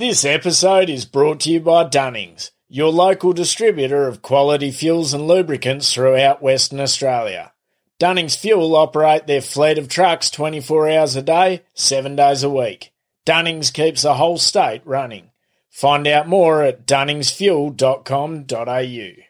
This episode is brought to you by Dunnings, your local distributor of quality fuels and lubricants throughout Western Australia. Dunnings Fuel operate their fleet of trucks 24 hours a day, 7 days a week. Dunnings keeps the whole state running. Find out more at dunningsfuel.com.au.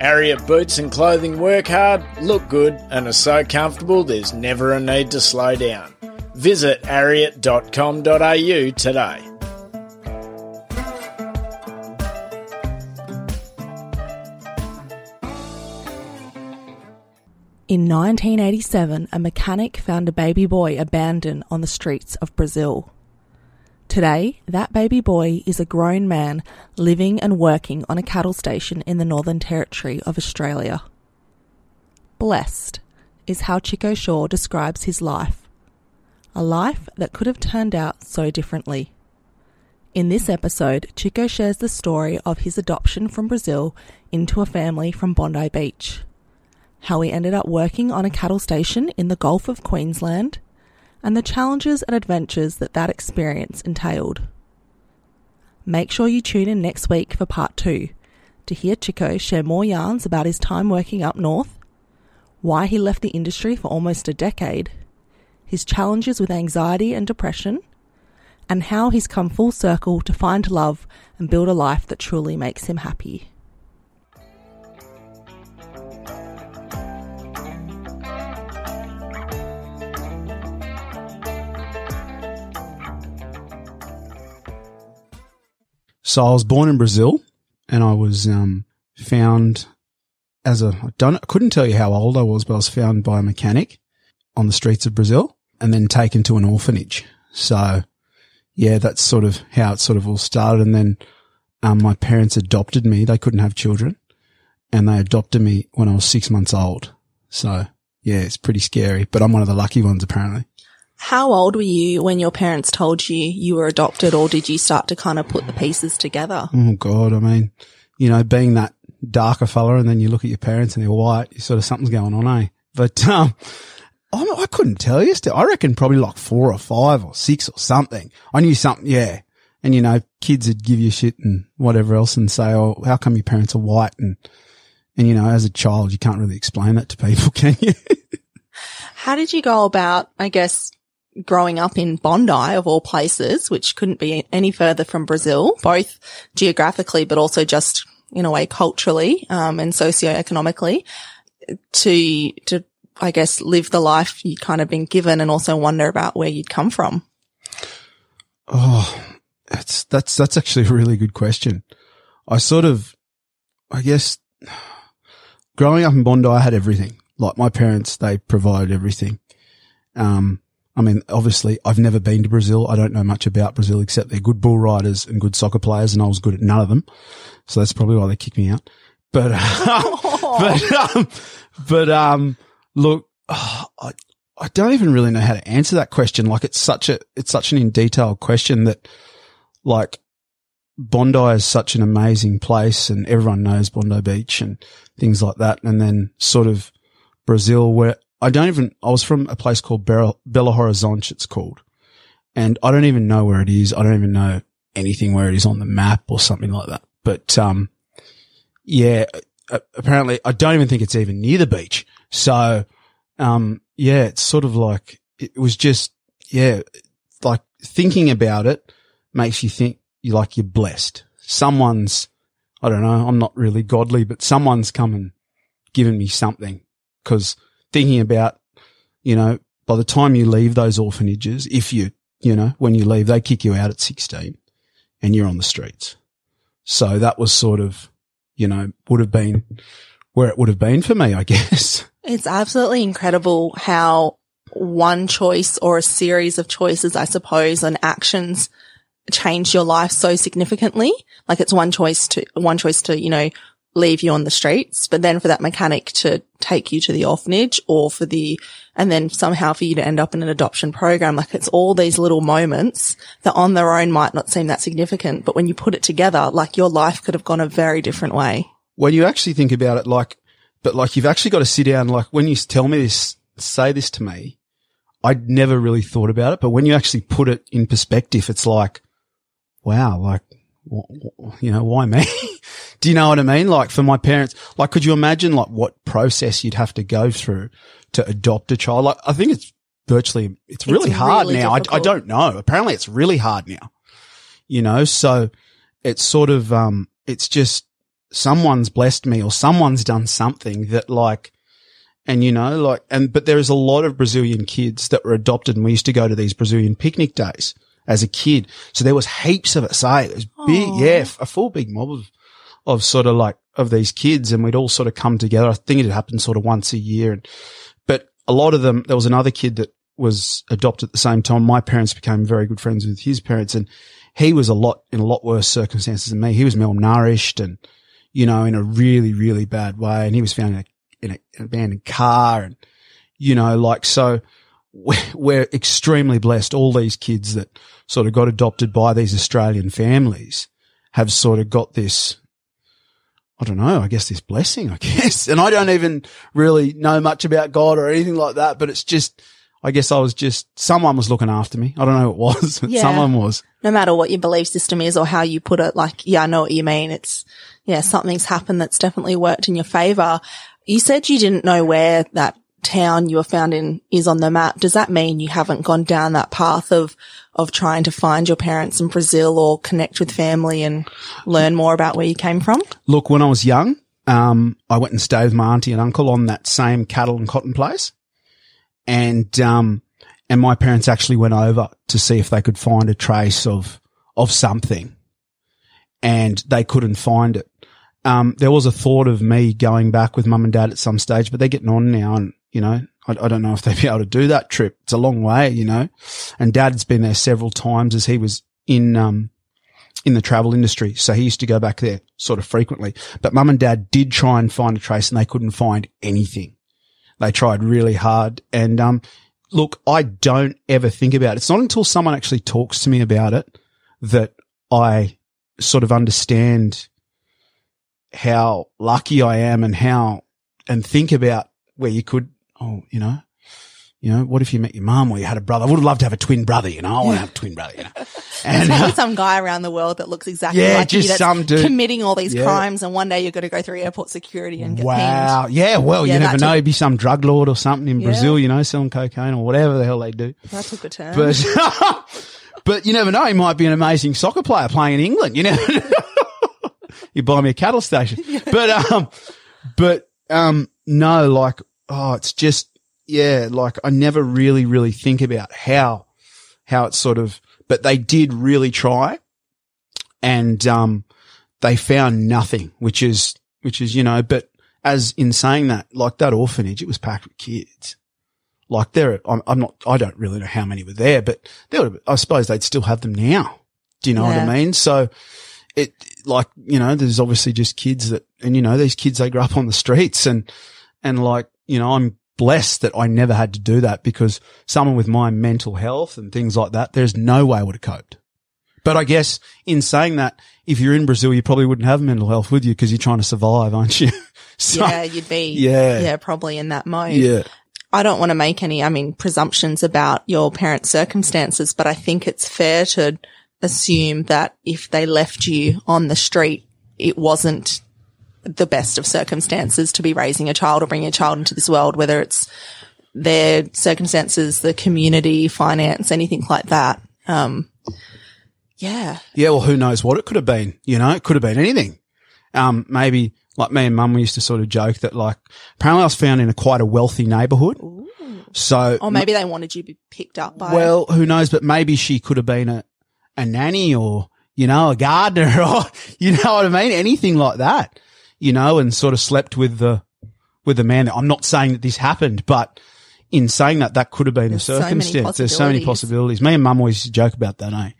Ariat boots and clothing work hard, look good, and are so comfortable there's never a need to slow down. Visit ariat.com.au today. In 1987, a mechanic found a baby boy abandoned on the streets of Brazil. Today, that baby boy is a grown man living and working on a cattle station in the Northern Territory of Australia. Blessed is how Chico Shaw describes his life. A life that could have turned out so differently. In this episode, Chico shares the story of his adoption from Brazil into a family from Bondi Beach how he ended up working on a cattle station in the Gulf of Queensland, and the challenges and adventures that that experience entailed. Make sure you tune in next week for part two to hear Chico share more yarns about his time working up north, why he left the industry for almost a decade, his challenges with anxiety and depression, and how he's come full circle to find love and build a life that truly makes him happy. So I was born in Brazil and I was um, found as a, I don't, I couldn't tell you how old I was, but I was found by a mechanic on the streets of Brazil and then taken to an orphanage. So yeah, that's sort of how it sort of all started. And then um, my parents adopted me. They couldn't have children and they adopted me when I was six months old. So yeah, it's pretty scary, but I'm one of the lucky ones apparently. How old were you when your parents told you you were adopted, or did you start to kind of put the pieces together? Oh God, I mean, you know, being that darker fella, and then you look at your parents and they're white, you sort of something's going on, eh? But um, I, I couldn't tell you. Still, I reckon probably like four or five or six or something. I knew something, yeah. And you know, kids would give you shit and whatever else, and say, "Oh, how come your parents are white?" And and you know, as a child, you can't really explain that to people, can you? How did you go about, I guess, growing up in Bondi of all places, which couldn't be any further from Brazil, both geographically, but also just in a way culturally, um, and socioeconomically to, to, I guess, live the life you kind of been given and also wonder about where you'd come from? Oh, that's, that's, that's actually a really good question. I sort of, I guess, growing up in Bondi, I had everything. Like my parents, they provided everything. Um, I mean, obviously, I've never been to Brazil. I don't know much about Brazil except they're good bull riders and good soccer players, and I was good at none of them. So that's probably why they kicked me out. But, but, um, but, um, look, oh, I, I don't even really know how to answer that question. Like it's such a, it's such an in detail question that like Bondi is such an amazing place and everyone knows Bondi Beach and things like that. And then sort of Brazil where I don't even, I was from a place called Belo, Belo Horizonte, it's called. And I don't even know where it is. I don't even know anything where it is on the map or something like that. But, um, yeah, apparently I don't even think it's even near the beach. So, um, yeah, it's sort of like, it was just, yeah, like thinking about it makes you think you like you're blessed. Someone's, I don't know, I'm not really godly, but someone's come and given me something because thinking about, you know, by the time you leave those orphanages, if you you know, when you leave, they kick you out at 16 and you're on the streets. So that was sort of, you know, would have been where it would have been for me, I guess. It's absolutely incredible how one choice or a series of choices, I suppose, and actions change your life so significantly. Like it's one choice to, one choice to, you know, leave you on the streets, but then for that mechanic to take you to the orphanage or for the, and then somehow for you to end up in an adoption program. Like it's all these little moments that on their own might not seem that significant, but when you put it together, like your life could have gone a very different way. When you actually think about it, like, but like you've actually got to sit down, like when you tell me this, say this to me, I'd never really thought about it, but when you actually put it in perspective, it's like, wow, like, you know, why me? Do you know what I mean? Like for my parents, like, could you imagine like what process you'd have to go through to adopt a child? Like, I think it's virtually, it's really It's hard really now. I, I don't know. Apparently it's really hard now, you know, so it's sort of, um, it's just someone's blessed me or someone's done something that like, and you know, like, and, but there is a lot of Brazilian kids that were adopted and we used to go to these Brazilian picnic days as a kid. So there was heaps of it. Say it was big. Aw. Yeah. A full big mob of, of sort of like, of these kids and we'd all sort of come together. I think it happened sort of once a year. And, but a lot of them, there was another kid that was adopted at the same time. My parents became very good friends with his parents and he was a lot, in a lot worse circumstances than me. He was malnourished and, you know, in a really, really bad way. And he was found in, a, in, a, an abandoned car and, you know, like, so we're, we're extremely blessed. All these kids that sort of got adopted by these Australian families have sort of got this, I don't know, I guess this blessing, I guess. And I don't even really know much about God or anything like that, but it's just, I guess I was just, someone was looking after me. I don't know who it was, but Yeah. someone was. no matter what your belief system is or how you put it, like, yeah, I know what you mean. It's, yeah, something's happened that's definitely worked in your favor. You said you didn't know where that town you were found in is on the map. Does that mean you haven't gone down that path of, of trying to find your parents in Brazil or connect with family and learn more about where you came from? Look, when I was young, um, I went and stayed with my auntie and uncle on that same cattle and cotton place. And, um, and my parents actually went over to see if they could find a trace of, of something and they couldn't find it. Um, there was a thought of me going back with mum and dad at some stage, but they're getting on now and, you know, I, I don't know if they'd be able to do that trip. It's a long way, you know, and dad's been there several times as he was in, um, in the travel industry. So he used to go back there sort of frequently, but mum and dad did try and find a trace and they couldn't find anything. They tried really hard. And, um, look, I don't ever think about it. It's not until someone actually talks to me about it that I sort of understand how lucky I am and how, and think about where you could, oh, you know, you know, what if you met your mum or you had a brother? I would love to have a twin brother, you know, I want to have a twin brother, you know, and, uh, some guy around the world that looks exactly Yeah, like you just that's some dude. committing all these Yeah. crimes and one day you're going to go through airport security and get Wow. pinged. Yeah. Well, Yeah, you never know. took- He'd be some drug lord or something in Yeah. Brazil, you know, selling cocaine or whatever the hell they do. That took a turn. But, but you never know. He might be an amazing soccer player playing in England. You know, you buy me a cattle station. But, um, but, um, no, like, oh, it's just, yeah, like I never really, really think about how, how it's sort of, but they did really try and, um, they found nothing, which is, which is, you know, but as in saying that, like that orphanage, it was packed with kids. Like there, I'm, I'm not, I don't really know how many were there, but there would, I suppose they'd still have them now. Do you know what I mean? So it, like, you know, there's obviously just kids that, and you know, these kids, they grow up on the streets and, and like, you know, I'm blessed that I never had to do that because someone with my mental health and things like that, there's no way I would have coped. But I guess in saying that, if you're in Brazil, you probably wouldn't have mental health with you because you're trying to survive, aren't you? so, yeah, you'd be, Yeah. yeah, probably in that mode. yeah. I don't want to make any, I mean, presumptions about your parents' circumstances, but I think it's fair to assume that if they left you on the street, it wasn't the best of circumstances to be raising a child or bringing a child into this world, whether it's their circumstances, the community, finance, anything like that. Um, yeah. Yeah, well, who knows what it could have been? You know, it could have been anything. Um, maybe like me and mum, we used to sort of joke that like, apparently I was found in a quite a wealthy neighborhood. So, Or maybe they wanted you to be picked up by. well, who knows? But maybe she could have been a, a nanny or, you know, a gardener or, you know what I mean? Anything like that, you know, and sort of slept with the, with the man. I'm not saying that this happened, but in saying that, that could have been There's a so circumstance. There's so many possibilities. Me and mum always joke about that, eh?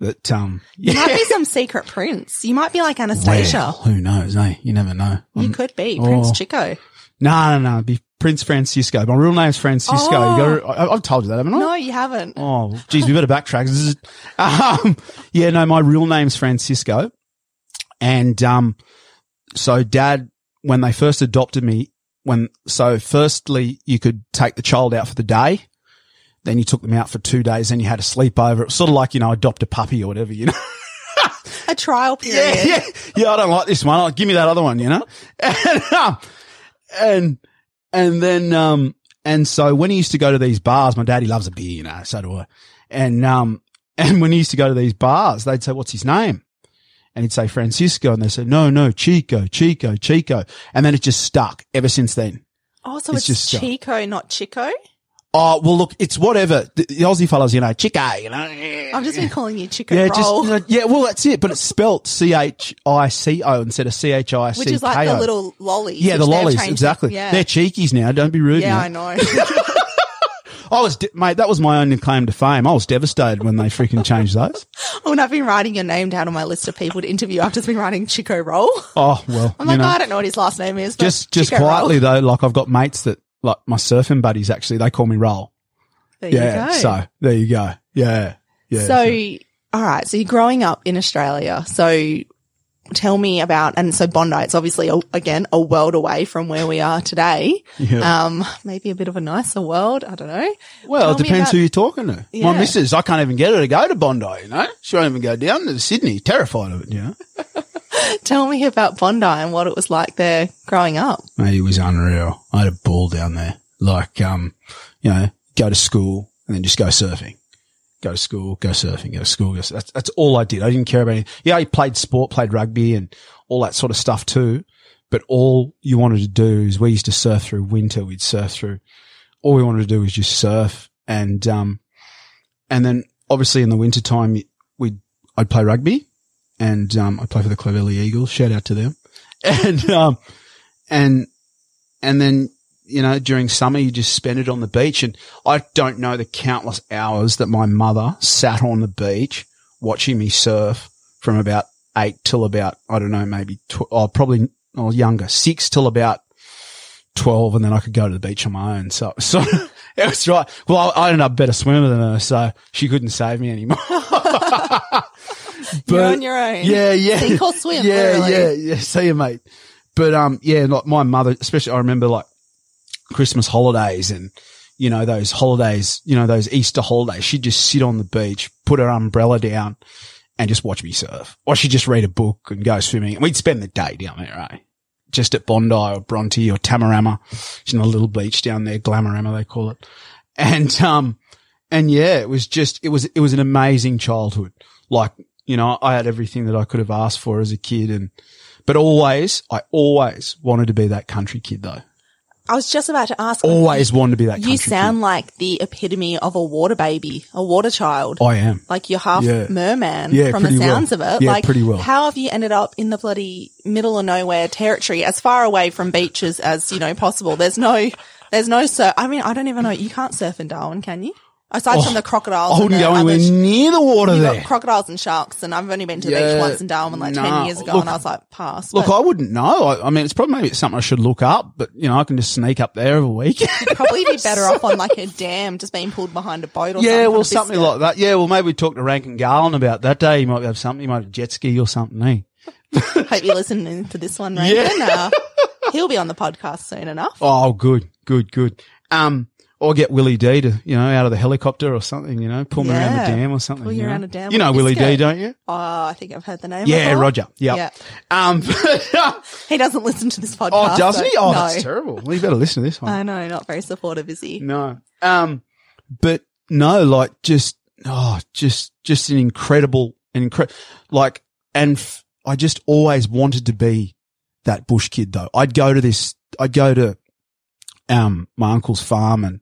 That, um, you might be some secret prince. You might be like Anastasia. Well, who knows, eh? You never know. You Um, could be oh. Prince Chico. No, no, no. Be Prince Francisco. My real name's Francisco. Oh. You gotta, I, I've told you that, haven't I? No, you haven't. Oh, geez, we better backtrack. This is- um, yeah, no, my real name's Francisco. And, um, so dad, when they first adopted me, when, so firstly, you could take the child out for the day. Then you took them out for two days. Then you had a sleepover. It was sort of like, you know, adopt a puppy or whatever, you know? A trial period. Yeah, yeah, yeah. I don't like this one. Like, give me that other one, you know. And um, and and then um, and so when he used to go to these bars, my daddy loves a beer, you know. So do I. And um, and when he used to go to these bars, they'd say, "What's his name?" And he'd say Francisco, and they said, "No, no, Chico, Chico, Chico." And then it just stuck ever since then. Oh, so It's it's, just. Chico, not Chico? Oh well, look, it's whatever. The, the Aussie fellas, you know, Chico, you know. I've just been calling you Chico yeah, Roll, just you know, yeah. Well, that's it, but it's spelt C H I C O instead of C H I C O. which is like the little lollies. Yeah, the lollies, exactly. Yeah, They're cheekies now. Don't be rude. yeah, now. I know. I was, de- mate, that was my only claim to fame. I was devastated when they freaking changed those. when I've been writing your name down on my list of people to interview, I've just been writing Chico Roll. Oh, well, I'm like, know, oh, I don't know what his last name is. Just, just Chico quietly Roll. though, like I've got mates that, like my surfing buddies actually, they call me Roll. There yeah. you go. So there you go. Yeah. Yeah. so, all right. So you're growing up in Australia. So tell me about, and so Bondi, it's obviously a, again a world away from where we are today. yeah. Um, maybe a bit of a nicer world. I don't know. well, tell it depends about- who you're talking to. Yeah. My missus, I can't even get her to go to Bondi, you know? She won't even go down to Sydney. Terrified of it, you know? Tell me about Bondi and what it was like there growing up. Mate, it was unreal. I had a ball down there. Like, um, you know, go to school and then just go surfing. Go to school, go surfing, go to school. Go, that's, that's all I did. I didn't care about anything. Yeah, I played sport, played rugby and all that sort of stuff too. But all you wanted to do is we used to surf through winter. We'd surf through. All we wanted to do was just surf. And, um, and then obviously in the winter time, we'd, I'd play rugby and, um, I'd play for the Clovelly Eagles. Shout out to them. And, um, and, and then, you know, during summer, you just spend it on the beach. And I don't know the countless hours that my mother sat on the beach watching me surf from about eight till about, I don't know, maybe, tw- oh, probably, or younger, six till about 12. And then I could go to the beach on my own. So, so it was right. Well, I, I ended up a better swimmer than her. So she couldn't save me anymore. You're on your own. yeah, yeah. Sink or swim, Yeah, literally. yeah, yeah. See you, mate. But, um, yeah, like my mother, especially, I remember like Christmas holidays and, you know, those holidays, you know, those Easter holidays. She'd just sit on the beach, put her umbrella down and just watch me surf. Or she'd just read a book and go swimming. And we'd spend the day down there, eh? Just at Bondi or Bronte or Tamarama. She's in a little beach down there, Glamorama, they call it. And, um, and yeah, it was just, it was, it was an amazing childhood. Like, you know, I had everything that I could have asked for as a kid and, but always, I always wanted to be that country kid though. I was just about to ask. Always wanted to be that You sound like the epitome of a water baby, a water child. I am. Like you're half Yeah. merman Yeah, from the pretty well. sounds of it. Yeah, like pretty well. how have you ended up in the bloody middle of nowhere territory, as far away from beaches as you know possible? There's no, there's no surf. I mean, I don't even know. You can't surf in Darwin, can you? Aside from the crocodiles, Oh, I wouldn't go anywhere sh- near the water there. got crocodiles and sharks, and I've only been to the Yeah, beach once in Darwin like nah, ten years ago, look- and I was like, pass. Look, I wouldn't know. I, I mean, it's probably maybe it's something I should look up, but you know, I can just sneak up there every week. you'd probably be better off on like a dam, just being pulled behind a boat or something. yeah, on well, something like that. Yeah, well, maybe we talk to Rankin Garland about that day. He might have something. He might have jet ski or something. Eh? Hope you're listening to this one, Rankin. Yeah. Uh, he'll be on the podcast soon enough. Oh, good, good, good. Um, or get Willie D to, you know, out of the helicopter or something, you know, pull me around the dam or something. Pull you know? around a dam You know Willie D, don't you? Oh, I think I've heard the name. Yeah. Roger. Yep. Yeah. Um, He doesn't listen to this podcast. oh, doesn't so he? Oh, no. that's terrible. Well, you better listen to this one. I know, not very supportive, is he? No. Um, but no, like just, oh, just, just an incredible, an incredible, like, and f- I just always wanted to be that bush kid though. I'd go to this, I'd go to, um, my uncle's farm and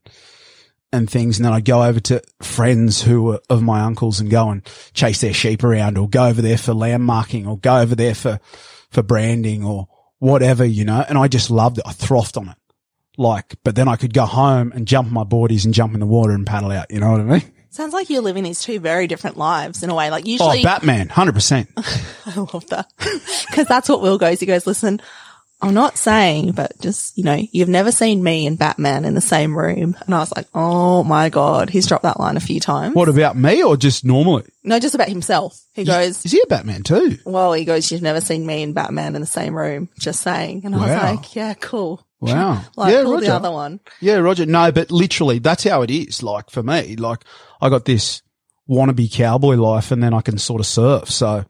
and things. And then I'd go over to friends who were of my uncles and go and chase their sheep around or go over there for lamb marking or go over there for, for branding or whatever, you know, and I just loved it. I frothed on it. Like, but then I could go home and jump my boardies and jump in the water and paddle out. You know what I mean? Sounds like you're living these two very different lives in a way. Like Oh, usually, Batman, 100%. I love that because that's what Will goes. He goes, listen, I'm not saying, but just, you know, you've never seen me and Batman in the same room. And I was like, oh my God, he's dropped that line a few times. what about me or just normally? No, just about himself. He goes, Is he a Batman too? well, he goes, you've never seen me and Batman in the same room. Just saying. And I was Wow. like, yeah, cool. Wow. Like, yeah, Roger. the other one. Yeah, Roger. No, but literally, that's how it is. Like for me, like I got this wannabe cowboy life, and then I can sort of surf. So,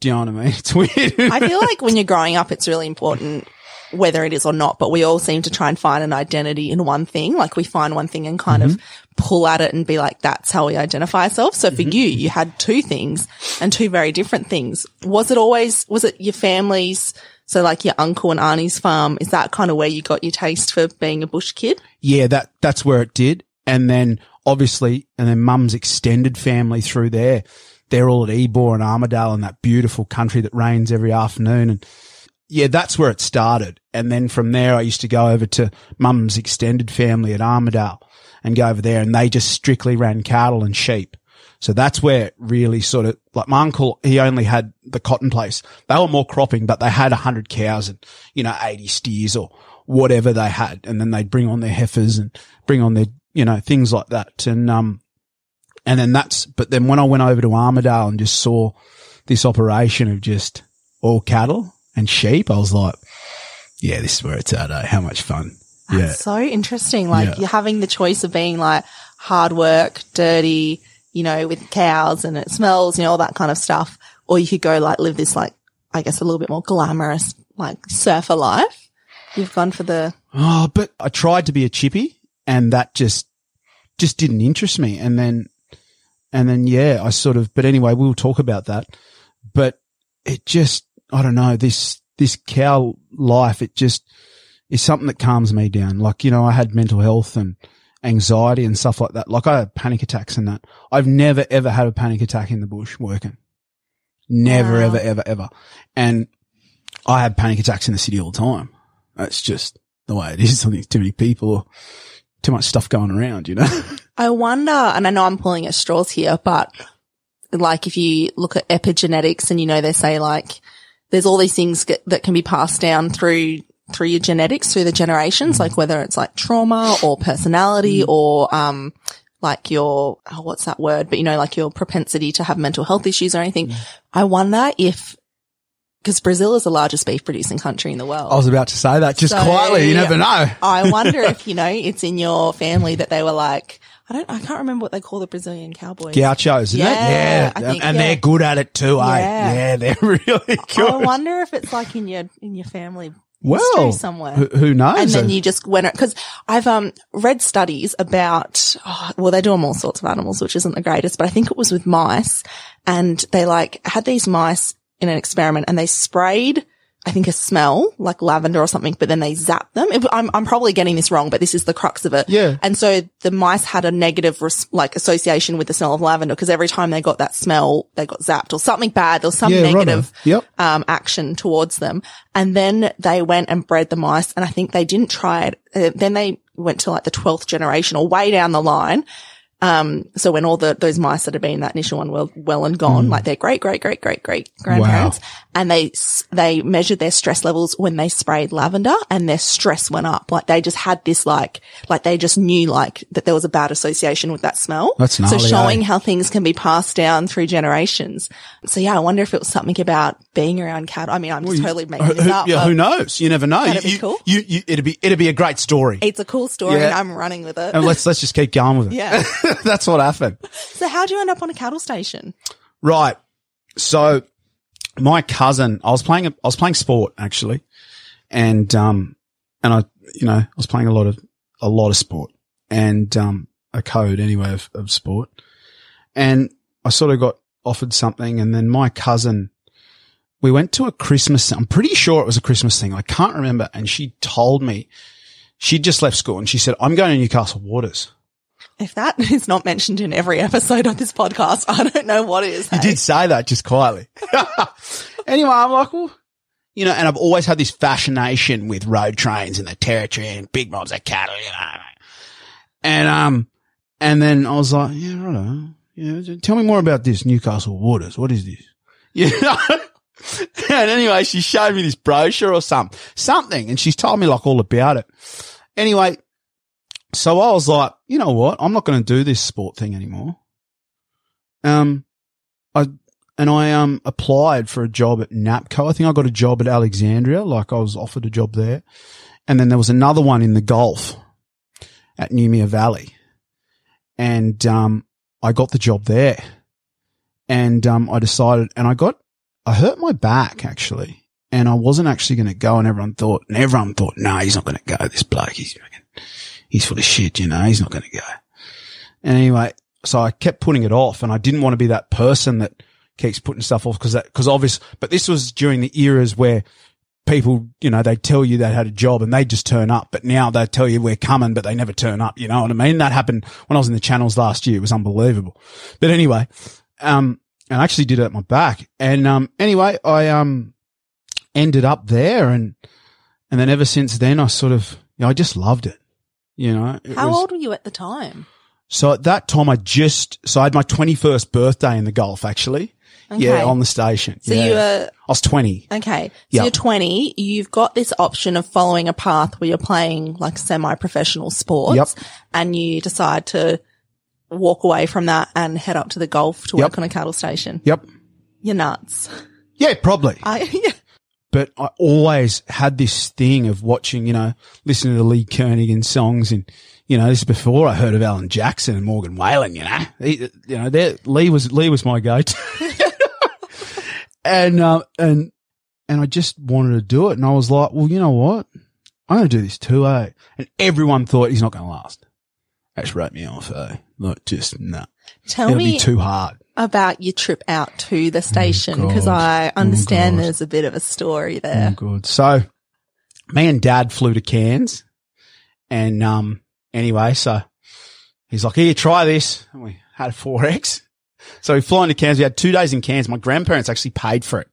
do you know what I mean? It's weird. I feel like when you're growing up, it's really important whether it is or not, but we all seem to try and find an identity in one thing. Like we find one thing and kind of mm-hmm. pull at it and be like, that's how we identify ourselves. So for mm-hmm. you, you had two things and two very different things. Was it always, was it your family's? So like your uncle and auntie's farm, is that kind of where you got your taste for being a bush kid? yeah, that that's where it did. And then obviously, and then Mum's extended family through there. They're all at Ebor and Armidale and that beautiful country that rains every afternoon. And yeah, that's where it started. And then from there, I used to go over to Mum's extended family at Armidale and go over there, and they just strictly ran cattle and sheep. So that's where it really sort of like my uncle, he only had the cotton place. They were more cropping, but they had a hundred cows and, you know, 80 steers or whatever they had. And then they'd bring on their heifers and bring on their, you know, things like that. And, um, and then that's, but then when I went over to Armidale and just saw this operation of just all cattle and sheep, I was like, yeah, this is where it's at. Eh? How much fun. Yeah. So interesting. Like Yeah. you're having the choice of being like hard work, dirty, you know, with cows and it smells, you know, all that kind of stuff. Or you could go like live this like, I guess a little bit more glamorous, like surfer life. You've gone for the, Oh, but I tried to be a chippy and that just, just didn't interest me. And then, and then, yeah, I sort of, but anyway, we'll talk about that. But it just, I don't know, this, this cow life, it just is something that calms me down. Like, you know, I had mental health and anxiety and stuff like that. Like I had panic attacks and that. I've never ever had a panic attack in the bush working. Never, Wow. ever, ever, ever. And I have panic attacks in the city all the time. That's just the way it is. I think too many people, too much stuff going around, you know? I wonder, and I know I'm pulling at straws here, but like if you look at epigenetics and you know, they say like there's all these things get, that can be passed down through through your genetics, through the generations, like whether it's like trauma or personality or, um, like your, oh, what's that word? But you know, like your propensity to have mental health issues or anything. I wonder if, because Brazil is the largest beef producing country in the world. I was about to say that just So, quietly. You never know. I wonder if, you know, it's in your family that they were like, I don't, I can't remember what they call the Brazilian cowboys. Gauchos, isn't Yeah, it? Yeah. Think, and yeah. they're good at it too, eh? Yeah. Yeah, they're really good. I wonder if it's like in your, in your family well, somewhere. Who, who knows? and then you just went because I've um read studies about oh, well they do them all sorts of animals which isn't the greatest but I think it was with mice and they like had these mice in an experiment and they sprayed I think a smell like lavender or something but then they zap them It- I'm I'm probably getting this wrong but this is the crux of it Yeah. and so the mice had a negative res- like association with the smell of lavender because every time they got that smell they got zapped or something bad there was some yeah, negative Yep. um, action towards them. And then they went and bred the mice. And I think they didn't try it. Uh, then they went to like the 12th generation or way down the line. Um, so when all the, those mice that had been in that initial one were well and gone, like their great, great, great, great, great grandparents, and they, they measured their stress levels when they sprayed lavender and their stress went up. Like they just had this like, like they just knew like that there was a bad association with that smell. That's gnarly, So showing eh? how things can be passed down through generations. So yeah, I wonder if it was something about being around cattle. I mean, I'm just totally making this Who- up. yeah, who knows? You never know. That'd you, be cool. You, you, it'd be, it'd be a great story. It's a cool story Yeah. and I'm running with it. and let's, let's just keep going with it. Yeah. That's what happened. so how'd you end up on a cattle station? Right. So my cousin, I was playing, I was playing sport actually. And, um, and I, you know, I was playing a lot of, a lot of sport and, um, a code anyway of, of sport. And I sort of got offered something and then my cousin, we went to a Christmas, I'm pretty sure it was a Christmas thing. I can't remember. And she told me she'd just left school and she said, I'm going to Newcastle Waters. If that is not mentioned in every episode of this podcast, I don't know what is. You hey? did say that just quietly. anyway, I'm like, well, you know, and I've always had this fascination with road trains in the territory and big mobs of cattle, you know. And, um, and then I was like, yeah, right. Yeah, tell me more about this Newcastle Waters. What is this? You know? and anyway, she showed me this brochure or something, something, and she's told me like all about it. Anyway, so I was like, you know what? I'm not going to do this sport thing anymore. Um, I, and I, um, applied for a job at NAPCO. I think I got a job at Alexandria. Like I was offered a job there. And then there was another one in the Gulf at Neumayer Valley. And, um, I got the job there and, um, I decided and I got, I hurt my back actually. And I wasn't actually going to go and everyone thought, and everyone thought, no, he's not going to go. This bloke, he's, he's full of shit, you know, he's not going to go. And anyway, so I kept putting it off and I didn't want to be that person that keeps putting stuff off because that, because obvious, but this was during the eras where people, you know, they tell you they had a job and they just turn up, but now they tell you we're coming, but they never turn up. You know what I mean? That happened when I was in the channels last year. It was unbelievable. But anyway, um, and I actually did it at my back. And, um, anyway, I, um, ended up there and, and then ever since then I sort of, you know, I just loved it. You know, How was- old were you at the time? so at that time, I just, so I had my 21st birthday in the Gulf, actually. Yeah, on the station. So Yeah. you were I was 20. okay. So Yeah. you're 20. You've got this option of following a path where you're playing like semi-professional sports, Yep. and you decide to walk away from that and head up to the Gulf to Yep. work on a cattle station. Yep. You're nuts. Yeah, probably. I yeah. But I always had this thing of watching, you know, listening to Lee Kernaghan songs and, you know, this is before I heard of Alan Jackson and Morgan Wallen, you know, he, you know, there, Lee was, Lee was my go-to. and, um, and, and I just wanted to do it. And I was like, well, you know what? I'm going to do this too, eh? And everyone thought he's not going to last. That's wrote me off, eh? Like, just, no. Tell It'll me be too hard. About your trip out to the mm, station because God. I mm, understand God. there's a bit of a story Oh, there. Mm, good. So, me and dad flew to Cairns. And, um, anyway, so he's like, here, try this. And we had a 4X. So we flew into Cairns. We had two days in Cairns. My grandparents actually paid for it.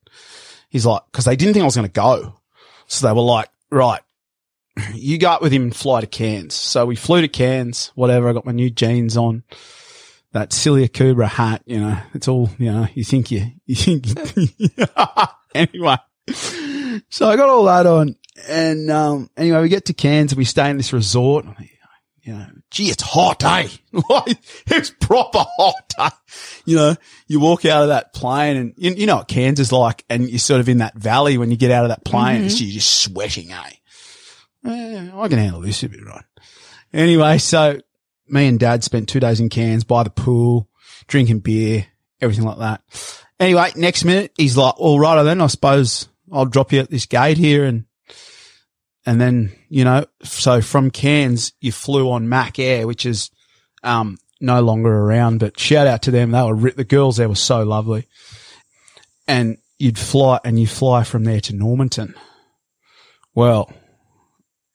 He's like, cause they didn't think I was going to go. So they were like, right, you go up with him and fly to Cairns. So we flew to Cairns, whatever. I got my new jeans on. That Celia Kubra hat, you know, it's all, you know, you think you, you think, anyway. So I got all that on and, um, anyway, we get to Cairns and we stay in this resort. You know, gee, it's hot, eh? It's proper hot, eh? You know, you walk out of that plane and you, you know what Cairns is like and you're sort of in that valley when you get out of that plane, it's, you're just sweating, eh? Eh, I can handle this a bit, right? Anyway, so me and dad spent two days in Cairns by the pool, drinking beer, everything like that. Anyway, next minute, he's like, all right, then I suppose I'll drop you at this gate here. And, and then, you know, so from Cairns, you flew on MacAir, which is, um, no longer around, but shout out to them. They were, the girls there were so lovely. And you'd fly and you fly from there to Normanton. Well,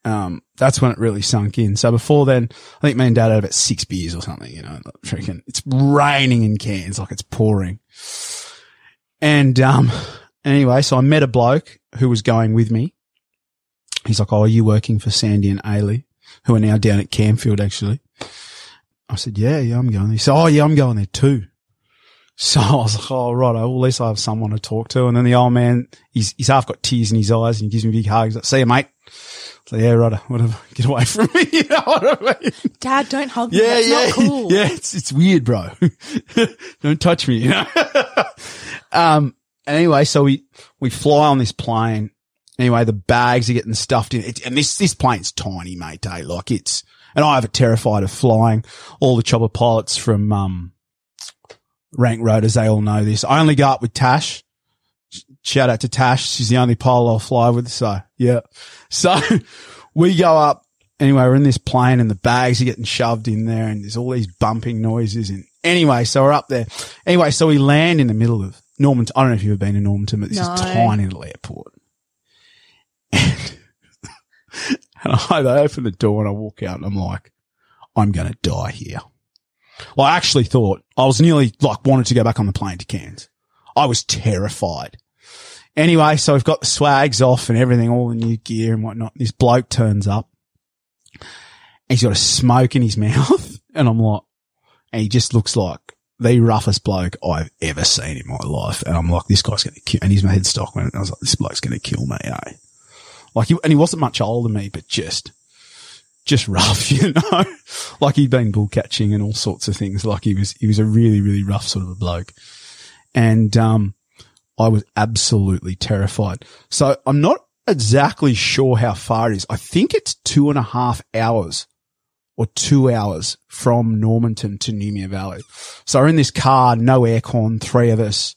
um, that's when it really sunk in. So before then, I think me and dad had about six beers or something, you know, freaking, it's raining in Cairns, like it's pouring. And, um, anyway, so I met a bloke who was going with me. He's like, Oh, are you working for Sandy and Ailey, who are now down at Camfield, actually? I said, Yeah, yeah, I'm going. He said, Oh, yeah, I'm going there too. So I was like, Oh, right. Well, at least I have someone to talk to. And then the old man, he's, he's half got tears in his eyes and he gives me a big hug. He's like, See you, mate. So yeah, right. Whatever. Get away from me. You know what I mean? Dad, don't hug me. Yeah, That's yeah, not cool. yeah. It's it's weird, bro. Don't touch me. You know. um. Anyway, so we we fly on this plane. Anyway, the bags are getting stuffed in, it, and this this plane's tiny, mate. Eh? Like it's, and I have a terrified of flying. All the chopper pilots from um, rank rotors, they all know this. I only go up with Tash. Shout out to Tash. She's the only pilot I'll fly with. So yeah. So we go up anyway, we're in this plane and the bags are getting shoved in there and there's all these bumping noises. And anyway, so we're up there. Anyway, so we land in the middle of Normanton. I don't know if you've ever been to Normanton, but this No. is tiny little airport. And, and I, they open the door and I walk out and I'm like, I'm going to die here. Well, I actually thought I was nearly like wanted to go back on the plane to Cairns. I was terrified. Anyway, so we've got the swags off and everything, all the new gear and whatnot. This bloke turns up. He's got a smoke in his mouth and I'm like, and he just looks like the roughest bloke I've ever seen in my life. And I'm like, this guy's going to kill, and his head stock and I was like, this bloke's going to kill me, eh? Like, he, and he wasn't much older than me, but just, just rough, you know, like he'd been bull catching and all sorts of things. Like he was, he was a really, really rough sort of a bloke. And, um, I was absolutely terrified. So I'm not exactly sure how far it is. I think it's two and a half hours or two hours from Normanton to Neumayer Valley. So we're in this car, no aircon, three of us.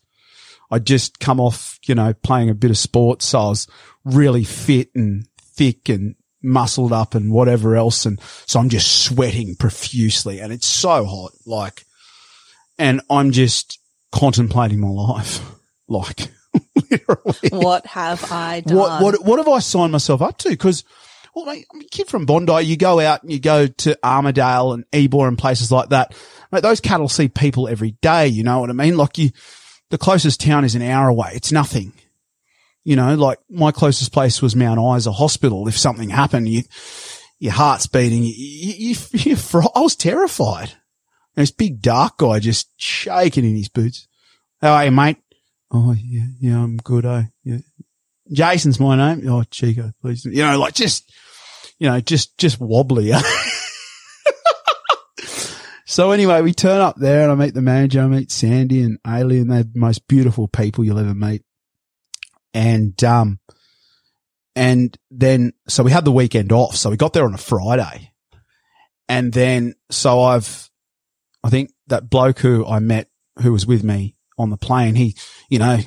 I'd just come off, you know, playing a bit of sports. So I was really fit and thick and muscled up and whatever else. And so I'm just sweating profusely and it's so hot. Like, and I'm just contemplating my life. Like, literally. What have I done? What, what, what have I signed myself up to? Cause, well, mate, I'm a kid from Bondi. You go out and you go to Armidale and Ebor and places like that. Mate, those cattle see people every day. You know what I mean? Like you, the closest town is an hour away. It's nothing. You know, like my closest place was Mount Isa Hospital. If something happened, you, your heart's beating. You, you, you, you I was terrified. And this big dark guy just shaking in his boots. How are you, mate? Oh, yeah, yeah, I'm good. Eh? Yeah. Jason's my name. Oh, Chico, please. You know, like just, you know, just, just wobbly. so anyway, we turn up there and I meet the manager. I meet Sandy and Ailey and they're the most beautiful people you'll ever meet. And, um, and then, so we had the weekend off. So we got there on a Friday. And then, so I've, I think that bloke who I met who was with me on the plane, he, you know,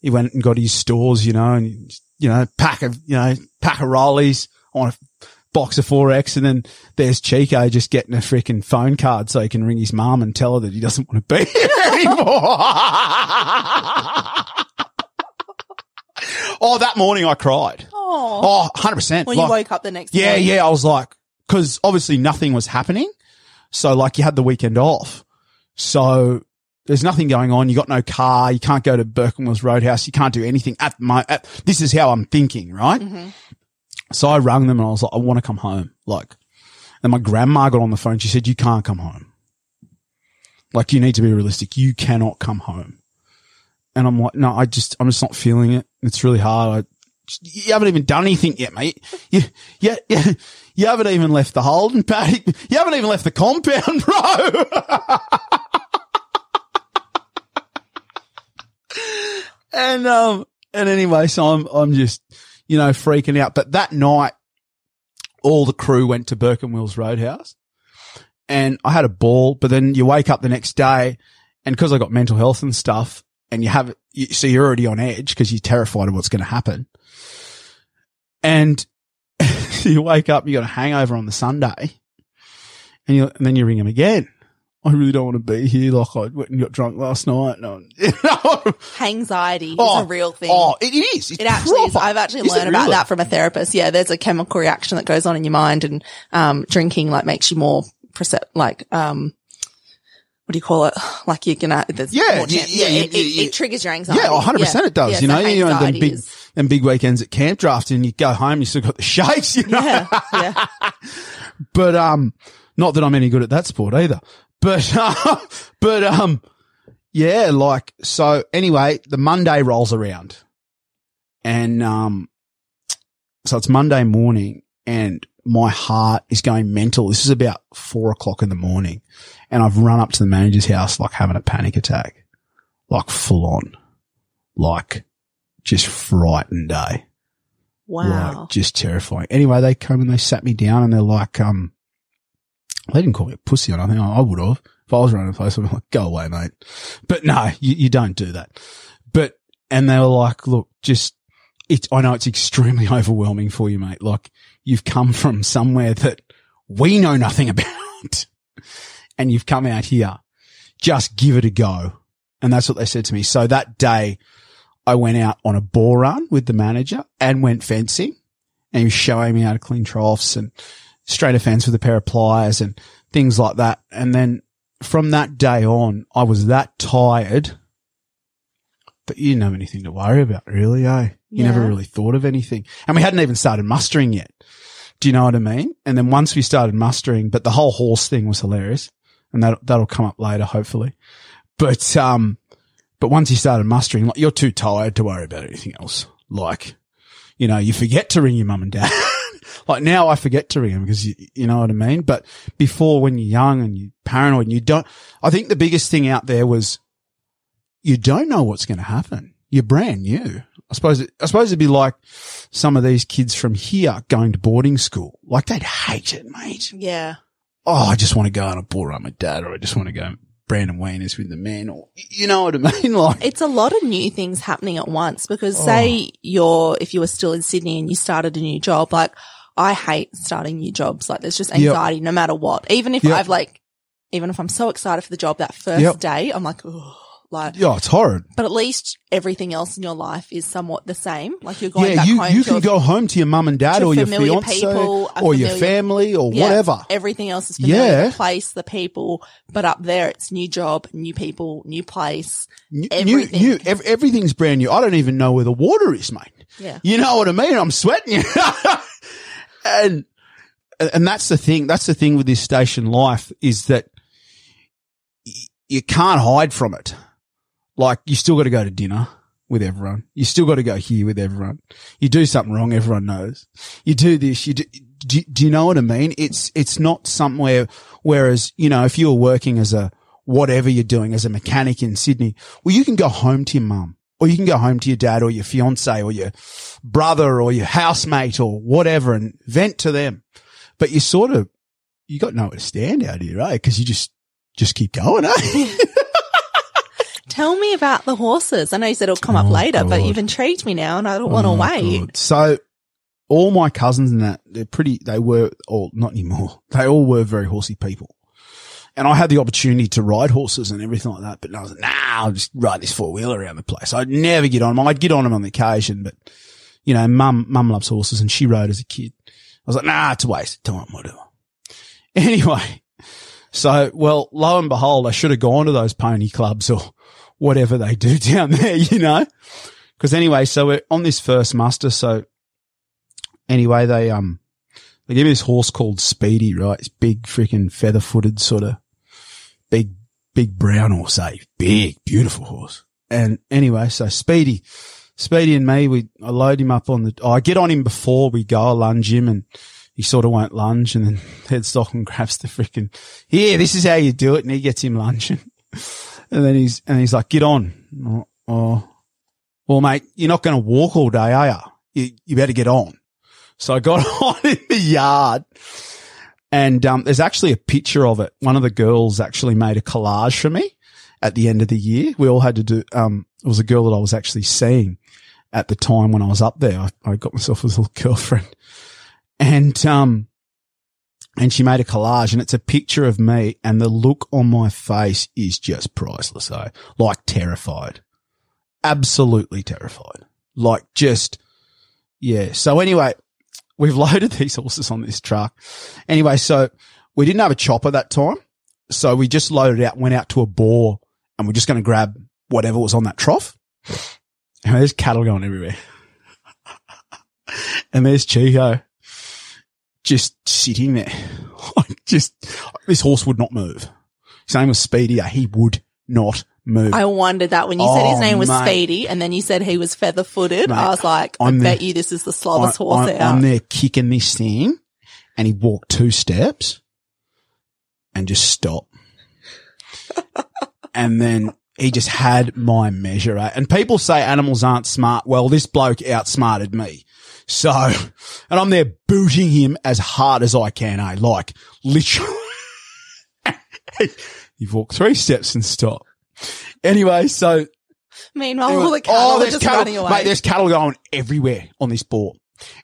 he went and got his stores, you know, and, you know, pack of, you know, pack of rollies on a box of 4X. And then there's Chico just getting a freaking phone card so he can ring his mum and tell her that he doesn't want to be here anymore. oh, that morning I cried. Oh, Oh, 100%. when Like- you woke up the next yeah, morning. yeah. I was like, cause obviously nothing was happening. So like you had the weekend off. So there's nothing going on. You got no car. You can't go to Burke and Wills Roadhouse. You can't do anything at my, at, this is how I'm thinking, right? Mm-hmm. So I rang them and I was like, I want to come home. Like, and my grandma got on the phone. She said, you can't come home. Like you need to be realistic. You cannot come home. And I'm like, no, I just, I'm just not feeling it. It's really hard. I, you haven't even done anything yet, mate. You, you, you, haven't even left the holding paddock. You haven't even left the compound, bro. and, um, and anyway, so I'm, I'm just, you know, freaking out. But that night, all the crew went to Burke and Wills Roadhouse and I had a ball, but then you wake up the next day and because I got mental health and stuff and you have, you, so you're already on edge because you're terrified of what's going to happen. And you wake up, you got a hangover on the Sunday and you, and then you ring him again. I really don't want to be here. Like I went and got drunk last night. You know? Anxiety Oh, is a real thing. Oh, it, it is. It's It actually is. proper. I've actually Is learned about really? that from a therapist. Yeah, there's a chemical reaction that goes on in your mind, and um, drinking like makes you more like um, what do you call it? Like you're gonna there's Yeah, more yeah, yeah, it, you- it, it triggers your anxiety. Yeah, 100% it does. Yeah, you know, so you know, them anxiety big, is- them big weekends at camp draft and you go home, you still got the shakes, you know. yeah, yeah. But, um, not that I'm any good at that sport either. But, uh, but, um, yeah, like, so anyway, the Monday rolls around and, um, so it's Monday morning and my heart is going mental. This is about four o'clock in the morning and I've run up to the manager's house like having a panic attack, like full on, like just frightened, eh? Wow. Like, just terrifying. Anyway, they come and they sat me down and they're like, um, they didn't call me a pussy or nothing. I, I would have. If I was running the place, I'd be like, go away, mate. But no, you, you don't do that. But, and they were like, look, just, it's, I know it's extremely overwhelming for you, mate. Like you've come from somewhere that we know nothing about and you've come out here. Just give it a go. And that's what they said to me. So that day I went out on a ball run with the manager and went fencing and he was showing me how to clean troughs and straight a fence with a pair of pliers and things like that. And then from that day on, I was that tired that you didn't have anything to worry about, really, eh? You never really thought of anything. And we hadn't even started mustering yet. Do you know what I mean? And then once we started mustering, but the whole horse thing was hilarious. And that, that'll come up later, hopefully. But, um, but once you started mustering, like you're too tired to worry about anything else. Like, you know, you forget to ring your mum and dad. like now I forget to ring them because you, you know what I mean? But before when you're young and you're paranoid and you don't, I think the biggest thing out there was you don't know what's going to happen. You're brand new. I suppose, it, I suppose it'd be like some of these kids from here going to boarding school. Like they'd hate it, mate. Yeah. Oh, I just want to go on a ball run with dad or I just want to go branding weaners with the men or, you know what I mean? Like, It's a lot of new things happening at once because oh. say you're, if you were still in Sydney and you started a new job, like I hate starting new jobs. Like there's just Yep. anxiety no matter what. Even if Yep. I've like, even if I'm so excited for the job that first Yep. day, I'm like, oh, like, yeah, it's horrid. but at least everything else in your life is somewhat the same. Like you're going yeah, back you, you can a- go home to your mum and dad or your fiance people, or your family or Yeah, whatever. Everything else is familiar. Yeah. The place, the people, but up there it's new job, new people, new place. New, everything. new, ev- everything's brand new. I don't even know where the water is, mate. Yeah. You know what I mean? I'm sweating. and, and that's the thing. That's the thing with this station life is that you can't hide from it. Like you still got to go to dinner with everyone. You still got to go here with everyone. You do something wrong, everyone knows. You do this, you do, do, do you know what I mean? It's, it's not somewhere, whereas, you know, if you were working as a, whatever you're doing as a mechanic in Sydney, well, you can go home to your mum or you can go home to your dad or your fiance or your brother or your housemate or whatever and vent to them. But you sort of, you got nowhere to stand out here, right? Cause you just, just keep going, eh? Tell me about the horses. I know you said it'll come up Oh, later, but you've intrigued me now and I don't want to Oh, wait. God. So all my cousins and that, they're pretty, they were all, not anymore. They all were very horsey people. And I had the opportunity to ride horses and everything like that, but I was like, nah, I'll just ride this four wheeler around the place. I'd never get on them. I'd get on them on the occasion, but you know, mum, mum loves horses and she rode as a kid. I was like, nah, it's a waste of time, whatever. Anyway, so, well, lo and behold, I should have gone to those pony clubs or whatever they do down there, you know? Cause anyway, so we're on this first muster. So anyway, they, um, they give me this horse called Speedy, right? It's big, freaking feather footed sort of big, big brown horse, eh? Big, beautiful horse. And anyway, so Speedy, Speedy and me, we, I load him up on the, I get on him before we go, I lunge him and he sort of won't lunge and then Headstock and grabs the freaking, here, this is how you do it. And he gets him lunging. And then he's, and he's like, get on. Oh, oh. well, mate, you're not going to walk all day, are you? You, you better get on. So I got on in the yard and, um, there's actually a picture of it. One of the girls actually made a collage for me at the end of the year. We all had to do, um, it was a girl that I was actually seeing at the time when I was up there. I, I got myself a little girlfriend and, um, and she made a collage and it's a picture of me and the look on my face is just priceless. though. like terrified, absolutely terrified, like just, yeah. So anyway, we've loaded these horses on this truck. Anyway, so we didn't have a chopper that time. So we just loaded out, went out to a bore and we're just going to grab whatever was on that trough. And there's cattle going everywhere. and there's Chico just sitting there. Like just, this horse would not move. His name was Speedy. He would not move. I wondered that when you said his Oh, name was mate. Speedy and then you said he was feather footed. I was like, I'm I bet the- you this is the slowest I- horse I- out. I'm there kicking this thing and he walked two steps and just stopped. and then he just had my measure. eh? And people say animals aren't smart. Well, this bloke outsmarted me. So, and I'm there booting him as hard as I can, eh? Like literally. You've walked three steps and stopped. Anyway, so Meanwhile, Anyway- all the cattle are there's just cattle, running away. Mate, there's cattle going everywhere on this board.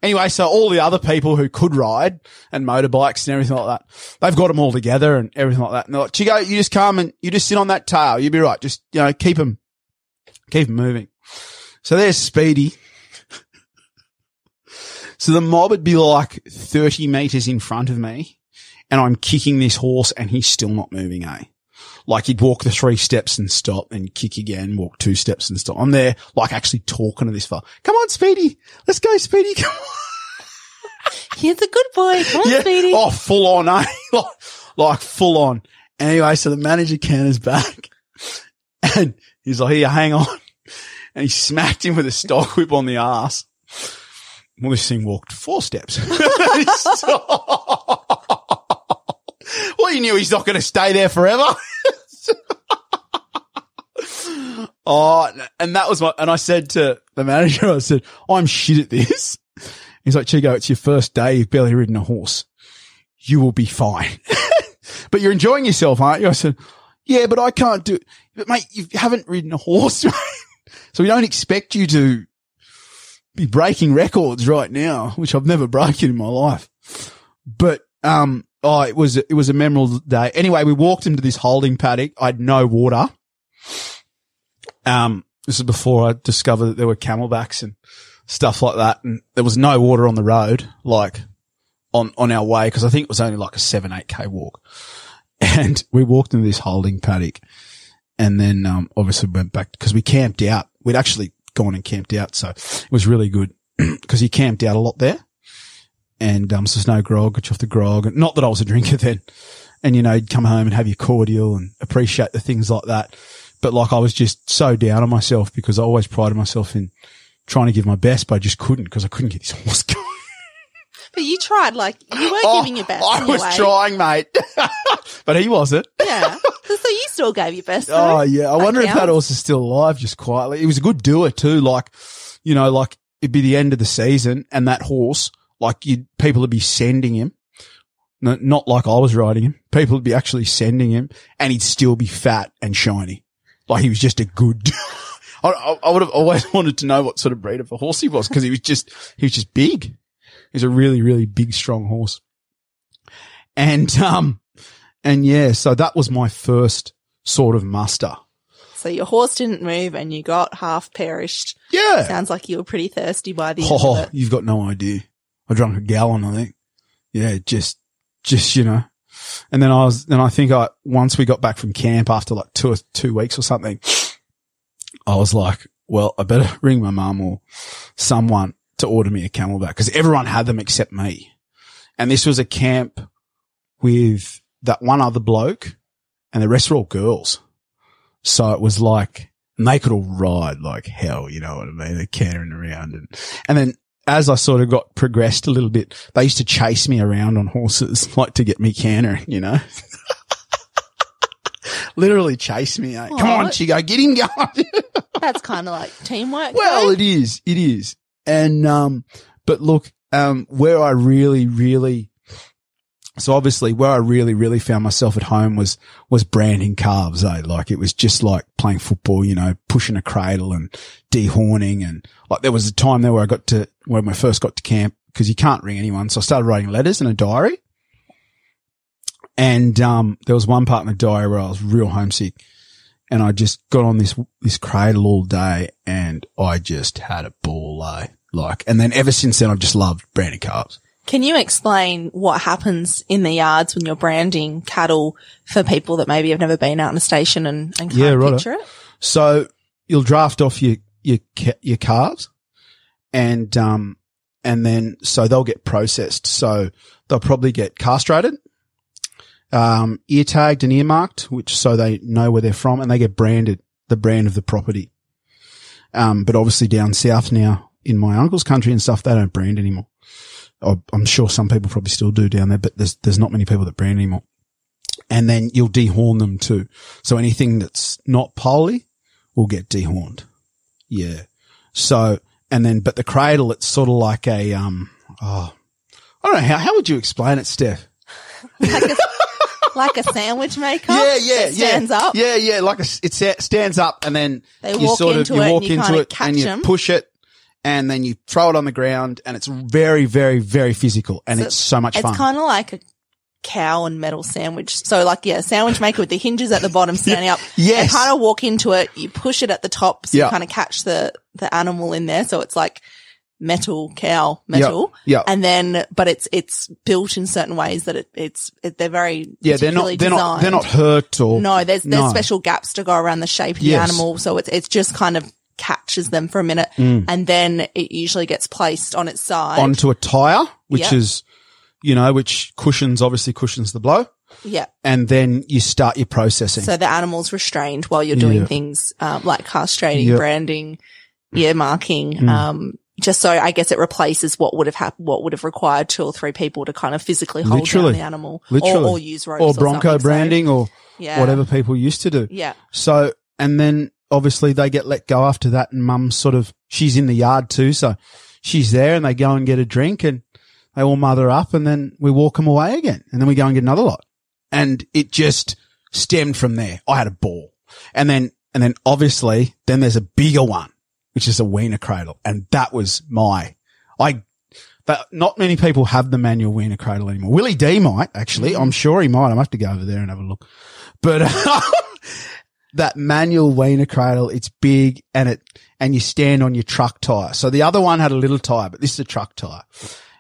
Anyway, so all the other people who could ride and motorbikes and everything like that, they've got them all together and everything like that. And they're like, Chico, you just come and you just sit on that tail. You'll be right. Just, you know, keep them, keep them moving. So there's Speedy. So the mob would be like 30 meters in front of me and I'm kicking this horse and he's still not moving, eh? Like he'd walk the three steps and stop and kick again, walk two steps and stop. I'm there like actually talking to this fella. Come on, Speedy. Let's go, Speedy. Come on. Here's a good boy. Come on, Speedy. Oh, full on, eh? like, like full on. Anyway, so the manager canters back and he's like, here, hang on. And he smacked him with a stock whip on the ass. Well, this thing walked four steps. well, you knew he's not going to stay there forever. oh, and that was my, and I said to the manager, I said, I'm shit at this. He's like, Chico, it's your first day. You've barely ridden a horse. You will be fine. but you're enjoying yourself, aren't you? I said, yeah, but I can't do it. But mate, you haven't ridden a horse. So we don't expect you to be breaking records right now, which I've never broken in my life. But, um, oh, it was, it was a memorable day. Anyway, we walked into this holding paddock. I had no water. Um, this is before I discovered that there were camelbacks and stuff like that. And there was no water on the road, like on, on our way. Cause I think it was only like a seven, eight K walk. And we walked into this holding paddock and then, um, obviously went back because we camped out. We'd actually gone and camped out. So it was really good because he camped out a lot there. And, um, so there's no grog, got you off the grog. Not that I was a drinker then. And, you know, you'd come home and have your cordial and appreciate the things like that. But like I was just so down on myself because I always prided myself in trying to give my best, but I just couldn't because I couldn't get this horse. But you tried, like, you were Oh, giving your best. I was way. trying, mate. but he wasn't. Yeah. so you still gave your best. Though. Oh yeah, I That wonder if that horse is still alive, just quietly. He was a good doer too. Like, you know, like it'd be the end of the season, and that horse, like, you people would be sending him. No, not like I was riding him. People would be actually sending him, and he'd still be fat and shiny. Like he was just a good. I, I, I would have always wanted to know what sort of breed of a horse he was because he was just he was just big. He's a really really big strong horse. And um, and yeah, so that was my first sort of muster. So your horse didn't move and you got half perished. Yeah. Sounds like you were pretty thirsty by the end Oh, you've got no idea. I drank a gallon, I think. Yeah, just, just, you know. And then I was, then I think I, once we got back from camp after like two or two weeks or something, I was like, well, I better ring my mum or someone to order me a camelback because everyone had them except me. And this was a camp with that one other bloke and the rest were all girls. So it was like, and they could all ride like hell, you know what I mean? They're cantering around and, and then as I sort of got progressed a little bit, they used to chase me around on horses, like to get me cantering, you know? Literally chase me. Eh? Come on? Chico, get him going. That's kind of like teamwork. Well, though. it is. It is. And, um, but look, um, where I really, really, so obviously where I really, really found myself at home was, was branding calves, eh? Like it was just like playing football, you know, pushing a cradle and dehorning. And like there was a time there where I got to, when I first got to camp, because you can't ring anyone. So I started writing letters in a diary. And, um, there was one part in the diary where I was real homesick and I just got on this this cradle all day, and I just had a ball, eh? Like, and then ever since then, I've just loved branding calves. Can you explain what happens in the yards when you're branding cattle for people that maybe have never been out in a station and, and can't Yeah, righto. picture it? So you'll draft off your your your calves, and um, and then so they'll get processed. So they'll probably get castrated, um, ear tagged and earmarked, which so they know where they're from, and they get branded the brand of the property. Um, but obviously down south now in my uncle's country and stuff, they don't brand anymore. I'm sure some people probably still do down there, but there's there's not many people that brand anymore. And then you'll dehorn them too. So anything that's not poly will get dehorned. Yeah. So and then but the cradle, it's sort of like a um oh I don't know how how would you explain it, Steph? Like a sandwich maker? Yeah, yeah, that stands yeah. up? Yeah, yeah, like a, it stands up and then They you walk sort of into it and you into it and you push it and then you throw it on the ground and it's very, very, very physical and So it's so much It's fun. It's kind of like a cow and metal sandwich. So like, yeah, sandwich maker with the hinges at the bottom standing up. Yes. You kind of walk into it, you push it at the top, so Yeah. you kind of catch the, the animal in there. So it's like metal cow metal. yeah. And then, but it's, it's built in certain ways that it, it's, it, they're very, Yeah, they're not, they're not, they're not hurt or. No, there's, there's No. special gaps to go around the shape of Yes. the animal. So it's, it's just kind of catches them for a minute Mm. and then it usually gets placed on its side. onto a tire, which Yep. is, you know, which cushions, obviously cushions the blow. yeah. And then you start your processing. So the animal's restrained while you're doing Yeah. things, um, like castrating, Yep. branding, ear marking, Mm. um, just so I guess it replaces what would have happened, what would have required two or three people to kind of physically hold Literally. down the animal Literally. or, or use ropes or or, Bronco something. So, branding or yeah. whatever people used to do. Yeah. So, and then obviously they get let go after that and mum's sort of, she's in the yard too. So she's there and they go and get a drink and they all mother up and then we walk them away again and then we go and get another lot. And it just stemmed from there. I had a ball. And then, and then obviously then there's a bigger one, which is a weaner cradle. And that was my, I, but not many people have the manual weaner cradle anymore. Willie D might actually. I'm sure he might. I'm have to go over there and have a look. But that manual weaner cradle, it's big and it, and you stand on your truck tire. So the other one had a little tire, but this is a truck tire.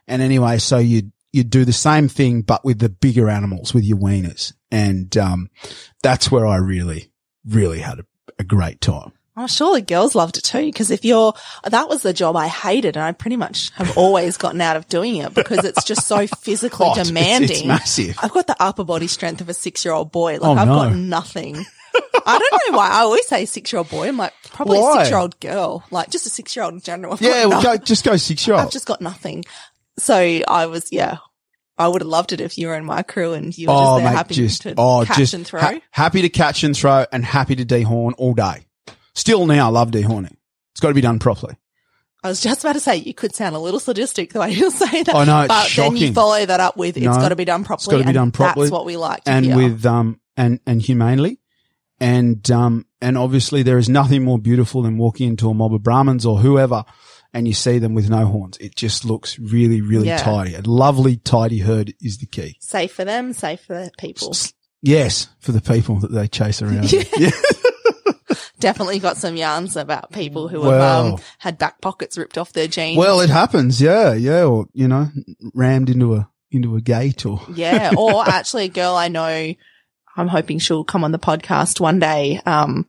And anyway, so you, you do the same thing, but with the bigger animals, with your weaners. And, um, that's where I really, really had a, a great time. I'm sure the girls loved it too, because if you're, that was the job I hated and I pretty much have always gotten out of doing it because it's just so physically Oh, it's- it's- demanding. it's massive. I've got the upper body strength of a six year old boy. Like Oh, I've no. got nothing. I don't know why. I always say six year old boy. I'm like, probably Why? a six year old girl, like just a six year old in general. I've Yeah, well, go, just go six year old. I've just got nothing. So I was, yeah, I would have loved it if you were in my crew and you were Oh, just there mate, happy just, to oh, catch and throw. ha- happy to catch and throw and happy to dehorn all day. Still now love dehorning. It's got to be done properly. I was just about to say you could sound a little sadistic the way you say that. I know, it's but then you follow that up with it's No, got to be done properly. It's gotta be done properly. That's what we like to and hear. with um and and humanely and um and obviously there is nothing more beautiful than walking into a mob of brahmins or whoever and you see them with no horns it just looks really really Yeah. tidy a lovely tidy herd is the key safe for them, safe for the people. yes for the people that they chase around yeah. Definitely got some yarns about people who Well. have um, had back pockets ripped off their jeans. well it happens yeah yeah or you know rammed into a into a gate or yeah, or actually a girl I know, I'm hoping she'll come on the podcast one day, um,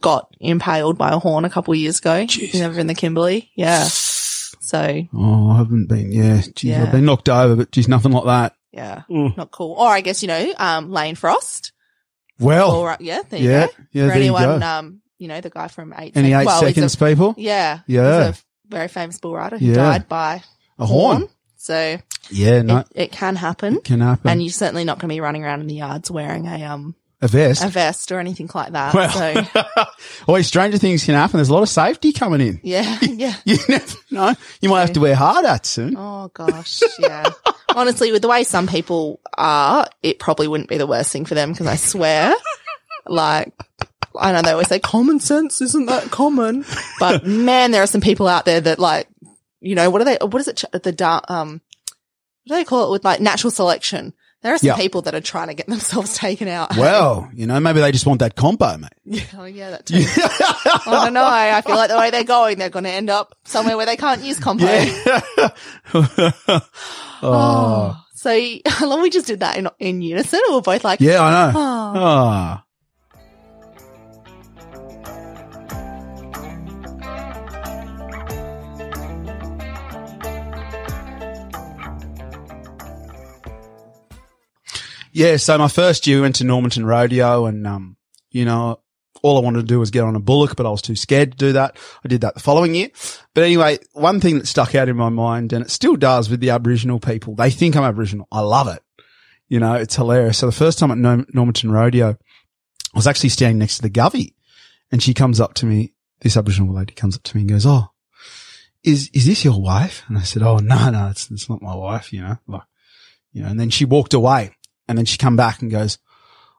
got impaled by a horn a couple of years ago. Jeez. Over in the Kimberley. Yeah. So, oh i haven't been yeah geez, Yeah. i've been knocked over but geez nothing like that yeah, Mm. not cool. Or I guess, you know, um, Lane Frost. well All right. Yeah. There you yeah go. yeah For anyone, you go um, you know, the guy from eight, any eight well, he's a- seconds people yeah. Yeah. He's a very famous bull rider who Yeah. died by a horn So yeah no it, it can happen. can happen And you're certainly not going to be running around in the yards wearing a, um, a vest. a vest or anything like that. well, so always stranger things can happen. There's a lot of safety coming in. yeah, yeah. You never know. You might have to wear hard hats soon. Oh gosh, yeah. Honestly, with the way some people are, it probably wouldn't be the worst thing for them because I swear, like, I know they always say common sense isn't that common, but man, there are some people out there that like, you know, what are they? What is it? The dark, um, what do they call it with like natural selection? There are some Yeah. people that are trying to get themselves taken out. Well, you know, maybe they just want that compo, mate. yeah, oh, yeah, that too. I don't know. I feel like the way they're going, they're going to end up somewhere where they can't use compo. oh, Oh. So how long we just did that in in unison, we're both like, yeah, I know. oh. Ah. Yeah, so my first year we went to Normanton Rodeo and, um, you know, all I wanted to do was get on a bullock, but I was too scared to do that. I did that the following year. But anyway, one thing that stuck out in my mind, and it still does with the Aboriginal people, they think I'm Aboriginal. I love it. You know, it's hilarious. So the first time at Norm- Normanton Rodeo, I was actually standing next to the Govey and she comes up to me, this Aboriginal lady comes up to me and goes, Oh, is, is this your wife? And I said, Oh, no, no, it's, it's not my wife, you know, like, you know, and then she walked away and then she come back and goes,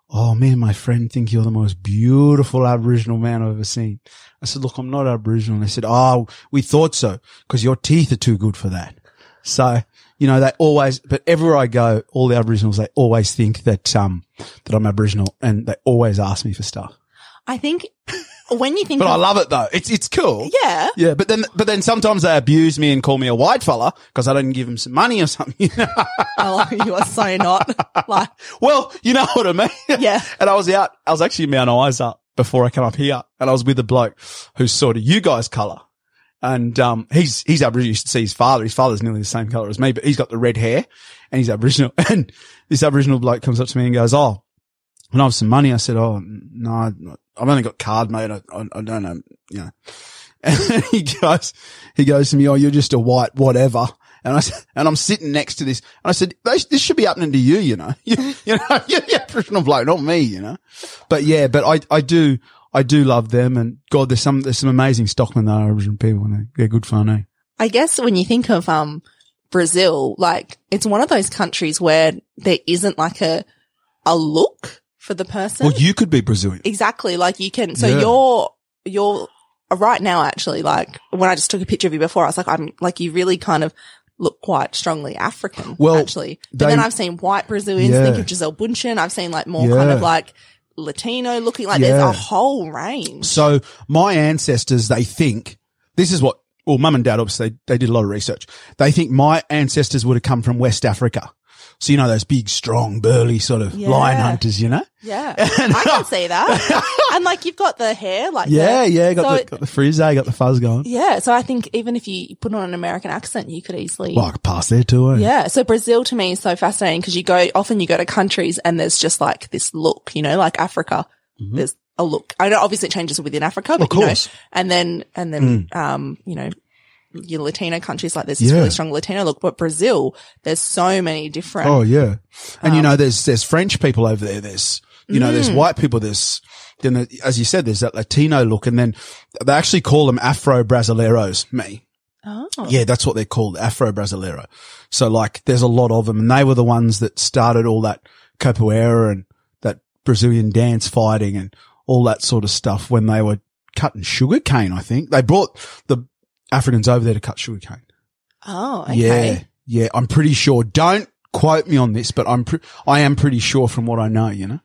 Oh, me and my friend think you're the most beautiful Aboriginal man I've ever seen. I said, look, I'm not Aboriginal. And they said, oh, we thought so because your teeth are too good for that. So, you know, they always, but everywhere I go, all the Aboriginals, they always think that, um, that I'm Aboriginal and they always ask me for stuff. I think when you think, But I love it though. It's, it's cool. yeah, Yeah, but then, but then sometimes they abuse me and call me a white fella because I didn't give them some money or something. Oh, you are so not like, well, you know what I mean? Yeah. And I was out, I was actually in Mount Isa before I come up here and I was with a bloke who's sort of you guys colour. And, um, he's, he's Aboriginal. You should see his father. His father's nearly the same colour as me, but he's got the red hair and he's Aboriginal. And this Aboriginal bloke comes up to me and goes, Oh, and I have some money. I said, Oh, no, I've only got card, mate. I, I, I don't know, you know. And he goes, he goes to me, Oh, you're just a white whatever. And I said, and I'm sitting next to this. And I said, this, should be happening to you, you know, you, you know, you're Aboriginal bloke, not me, you know. But yeah, but I, I do, I do love them. And God, there's some, there's some amazing stockmen that are Aboriginal people and they're, they're good fun, eh? I guess when you think of, um, Brazil, like it's one of those countries where there isn't like a, a look for the person. Well, you could be Brazilian. Exactly. Like you can, so Yeah. you're, you're uh, right now actually, like when I just took a picture of you before, I was like, I'm like, you really kind of look quite strongly African. Well, actually, but they- then I've seen white Brazilians. Yeah. Think of Gisele Bündchen. I've seen like more kind Yeah. of like Latino looking, like there's Yeah. a whole range. So my ancestors, they think this is what, well, mum and dad, obviously, they, they did a lot of research. They think my ancestors would have come from West Africa. So, you know, those big, strong, burly sort of Yeah. lion hunters, you know? Yeah. I can see that. and like you've got the hair, like Yeah, the, yeah. Got so the, got the frizz there, got the fuzz going. Yeah. So I think even if you put on an American accent, you could easily. Well, I could pass there too, eh? yeah. So Brazil to me is so fascinating because you go, often you go to countries and there's just like this look, you know, like Africa, there's a look. I know obviously it changes within Africa, but Mm-hmm. Of you know, course. Mm. and then, and then, um, you know, your Latino countries like there's this Yeah. really strong Latino look, but Brazil, there's so many different. Oh, yeah. And Um, you know, there's, there's French people over there. There's, you know, Mm. there's white people. There's, then, the, as you said, there's that Latino look. And then they actually call them Afro Brasileiros, me. Oh. Yeah, that's what they're called, Afro Brasileiro. So like, there's a lot of them, and they were the ones that started all that capoeira and that Brazilian dance fighting and all that sort of stuff when they were cutting sugar cane. I think they brought the Africans over there to cut sugar cane. Oh, okay. Yeah, yeah, I'm pretty sure. Don't quote me on this, but I'm pre- I am pretty sure from what I know. You know.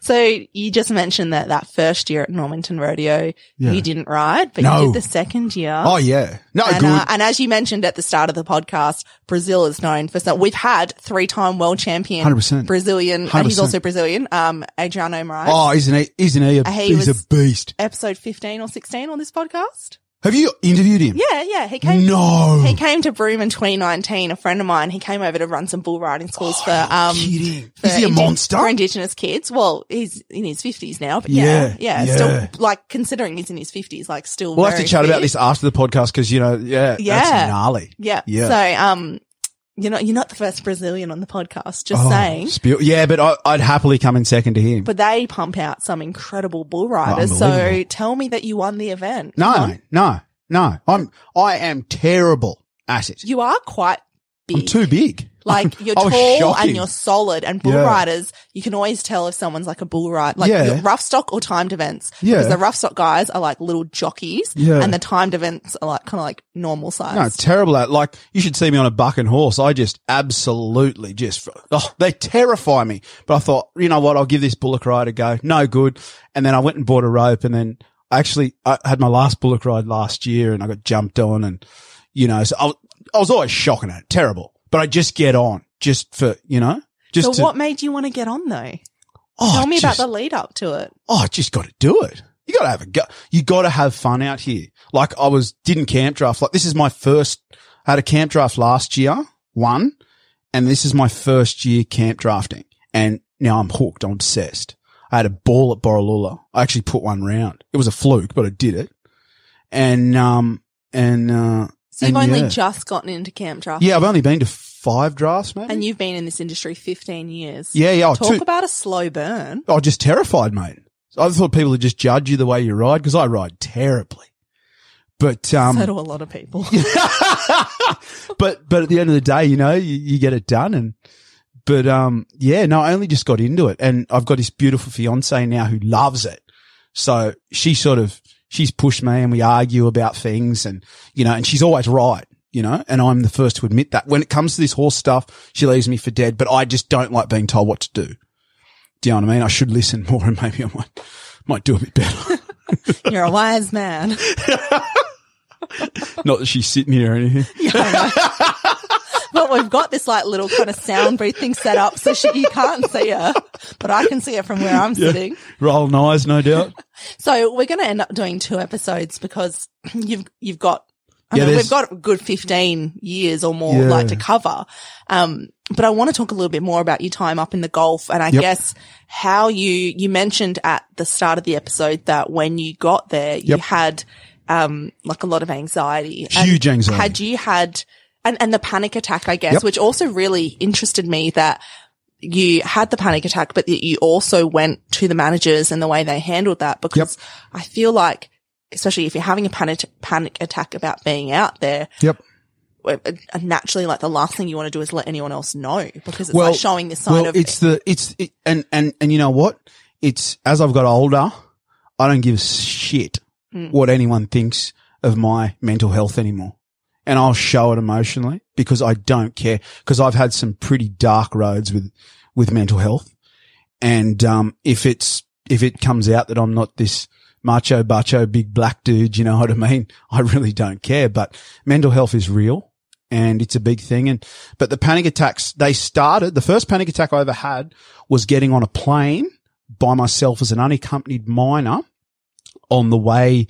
So you just mentioned that that first year at Normanton Rodeo, Yeah. you didn't ride, but No. you did the second year. Oh yeah, no and, good. uh, and as you mentioned at the start of the podcast, Brazil is known for some. We've had three-time world champion, 100%. Brazilian, and he's also Brazilian. Um, Adriano Moraes. oh, isn't he? Isn't he? A, He he's a beast. Episode fifteen or sixteen on this podcast. Have you interviewed him? Yeah, yeah. He came. No. He came to Broome in 2019. A friend of mine. He came over to run some bull riding schools for um. kidding. for Is he a indi- monster? For Indigenous kids. Well, he's in his fifties now, but yeah, Yeah, yeah, yeah. still like considering he's in his fifties, like still. We'll have to chat about this after the podcast because you know, yeah, Yeah. that's gnarly. Yeah. Yeah. So, um, you're not you're not the first Brazilian on the podcast. Just Oh, saying. spill- yeah, but I, I'd happily come in second to him. But they pump out some incredible bull oh, riders. so unbelievable. tell me that you won the event. no, on. no, no. I'm I am terrible at it. You are quite big. I'm too big. Like you're tall shocking. and you're solid and bull Yeah. riders, you can always tell if someone's like a bull rider, like Yeah. rough stock or timed events. Yeah. Because the rough stock guys are like little jockeys Yeah. and the timed events are like kind of like normal size. No, terrible at like you should see me on a buck and horse. I just absolutely just oh they terrify me. But I thought, you know what, I'll give this bullock ride a go. No good. And then I went and bought a rope and then I actually I had my last bullock ride last year and I got jumped on and you know, so I, was- I was always shocking at it. Terrible. But I just get on just for, you know, just so to, what made you want to get on though? oh, Tell me just, about the lead up to it. oh, I just got to do it. You got to have a go. You got to have fun out here. Like I was, didn't camp draft. Like this is my first, I had a camp draft last year, one, and this is my first year camp drafting. And now I'm hooked. I'm obsessed. I had a ball at Borroloola. I actually put one round. It was a fluke, but I did it. And, um, and, uh, So you've and only yeah. just gotten into camp draft. yeah, I've only been to five drafts, maybe. And you've been in this industry 15 years. yeah, yeah. oh, Talk two- about a slow burn. I was just terrified, mate. I thought people would just judge you the way you ride because I ride terribly. But um, so do a lot of people. but but at the end of the day, you know, you, you get it done. And but um, yeah, no, I only just got into it, and I've got this beautiful fiance now who loves it. So she sort of she's pushed me, and we argue about things, and you know, and she's always right. You know, and I'm the first to admit that when it comes to this horse stuff, she leaves me for dead, but I just don't like being told what to do. Do you know what I mean? I should listen more and maybe I might, might do a bit better. You're a wise man. Not that she's sitting here or anything. But we've got this like little kind of sound booth thing set up so she, you can't see her, but I can see her from where I'm sitting. Rolling eyes, no doubt. So we're going to end up doing two episodes because you've, you've got, I Yeah, mean, we've got a good 15 years or more Yeah. like to cover. Um, but I want to talk a little bit more about your time up in the Gulf and I Yep. guess how you, you mentioned at the start of the episode that when you got there, you Yep. had, um, like a lot of anxiety. Huge anxiety. Had you had, and, and the panic attack, I guess, Yep. which also really interested me that you had the panic attack, but that you also went to the managers and the way they handled that because I feel like, especially if you're having a panic, panic attack about being out there, Yep. uh, uh, naturally, like the last thing you want to do is let anyone else know because it's Well, like showing this sign well, of it's the it's it, and and and you know what? It's as I've got older, I don't give a shit Mm. what anyone thinks of my mental health anymore, and I'll show it emotionally because I don't care because I've had some pretty dark roads with with mental health, and um, if it's if it comes out that I'm not this macho bacho big black dude, you know what I mean? I really don't care, but mental health is real and it's a big thing. And, but the panic attacks, they started, the first panic attack I ever had was getting on a plane by myself as an unaccompanied minor on the way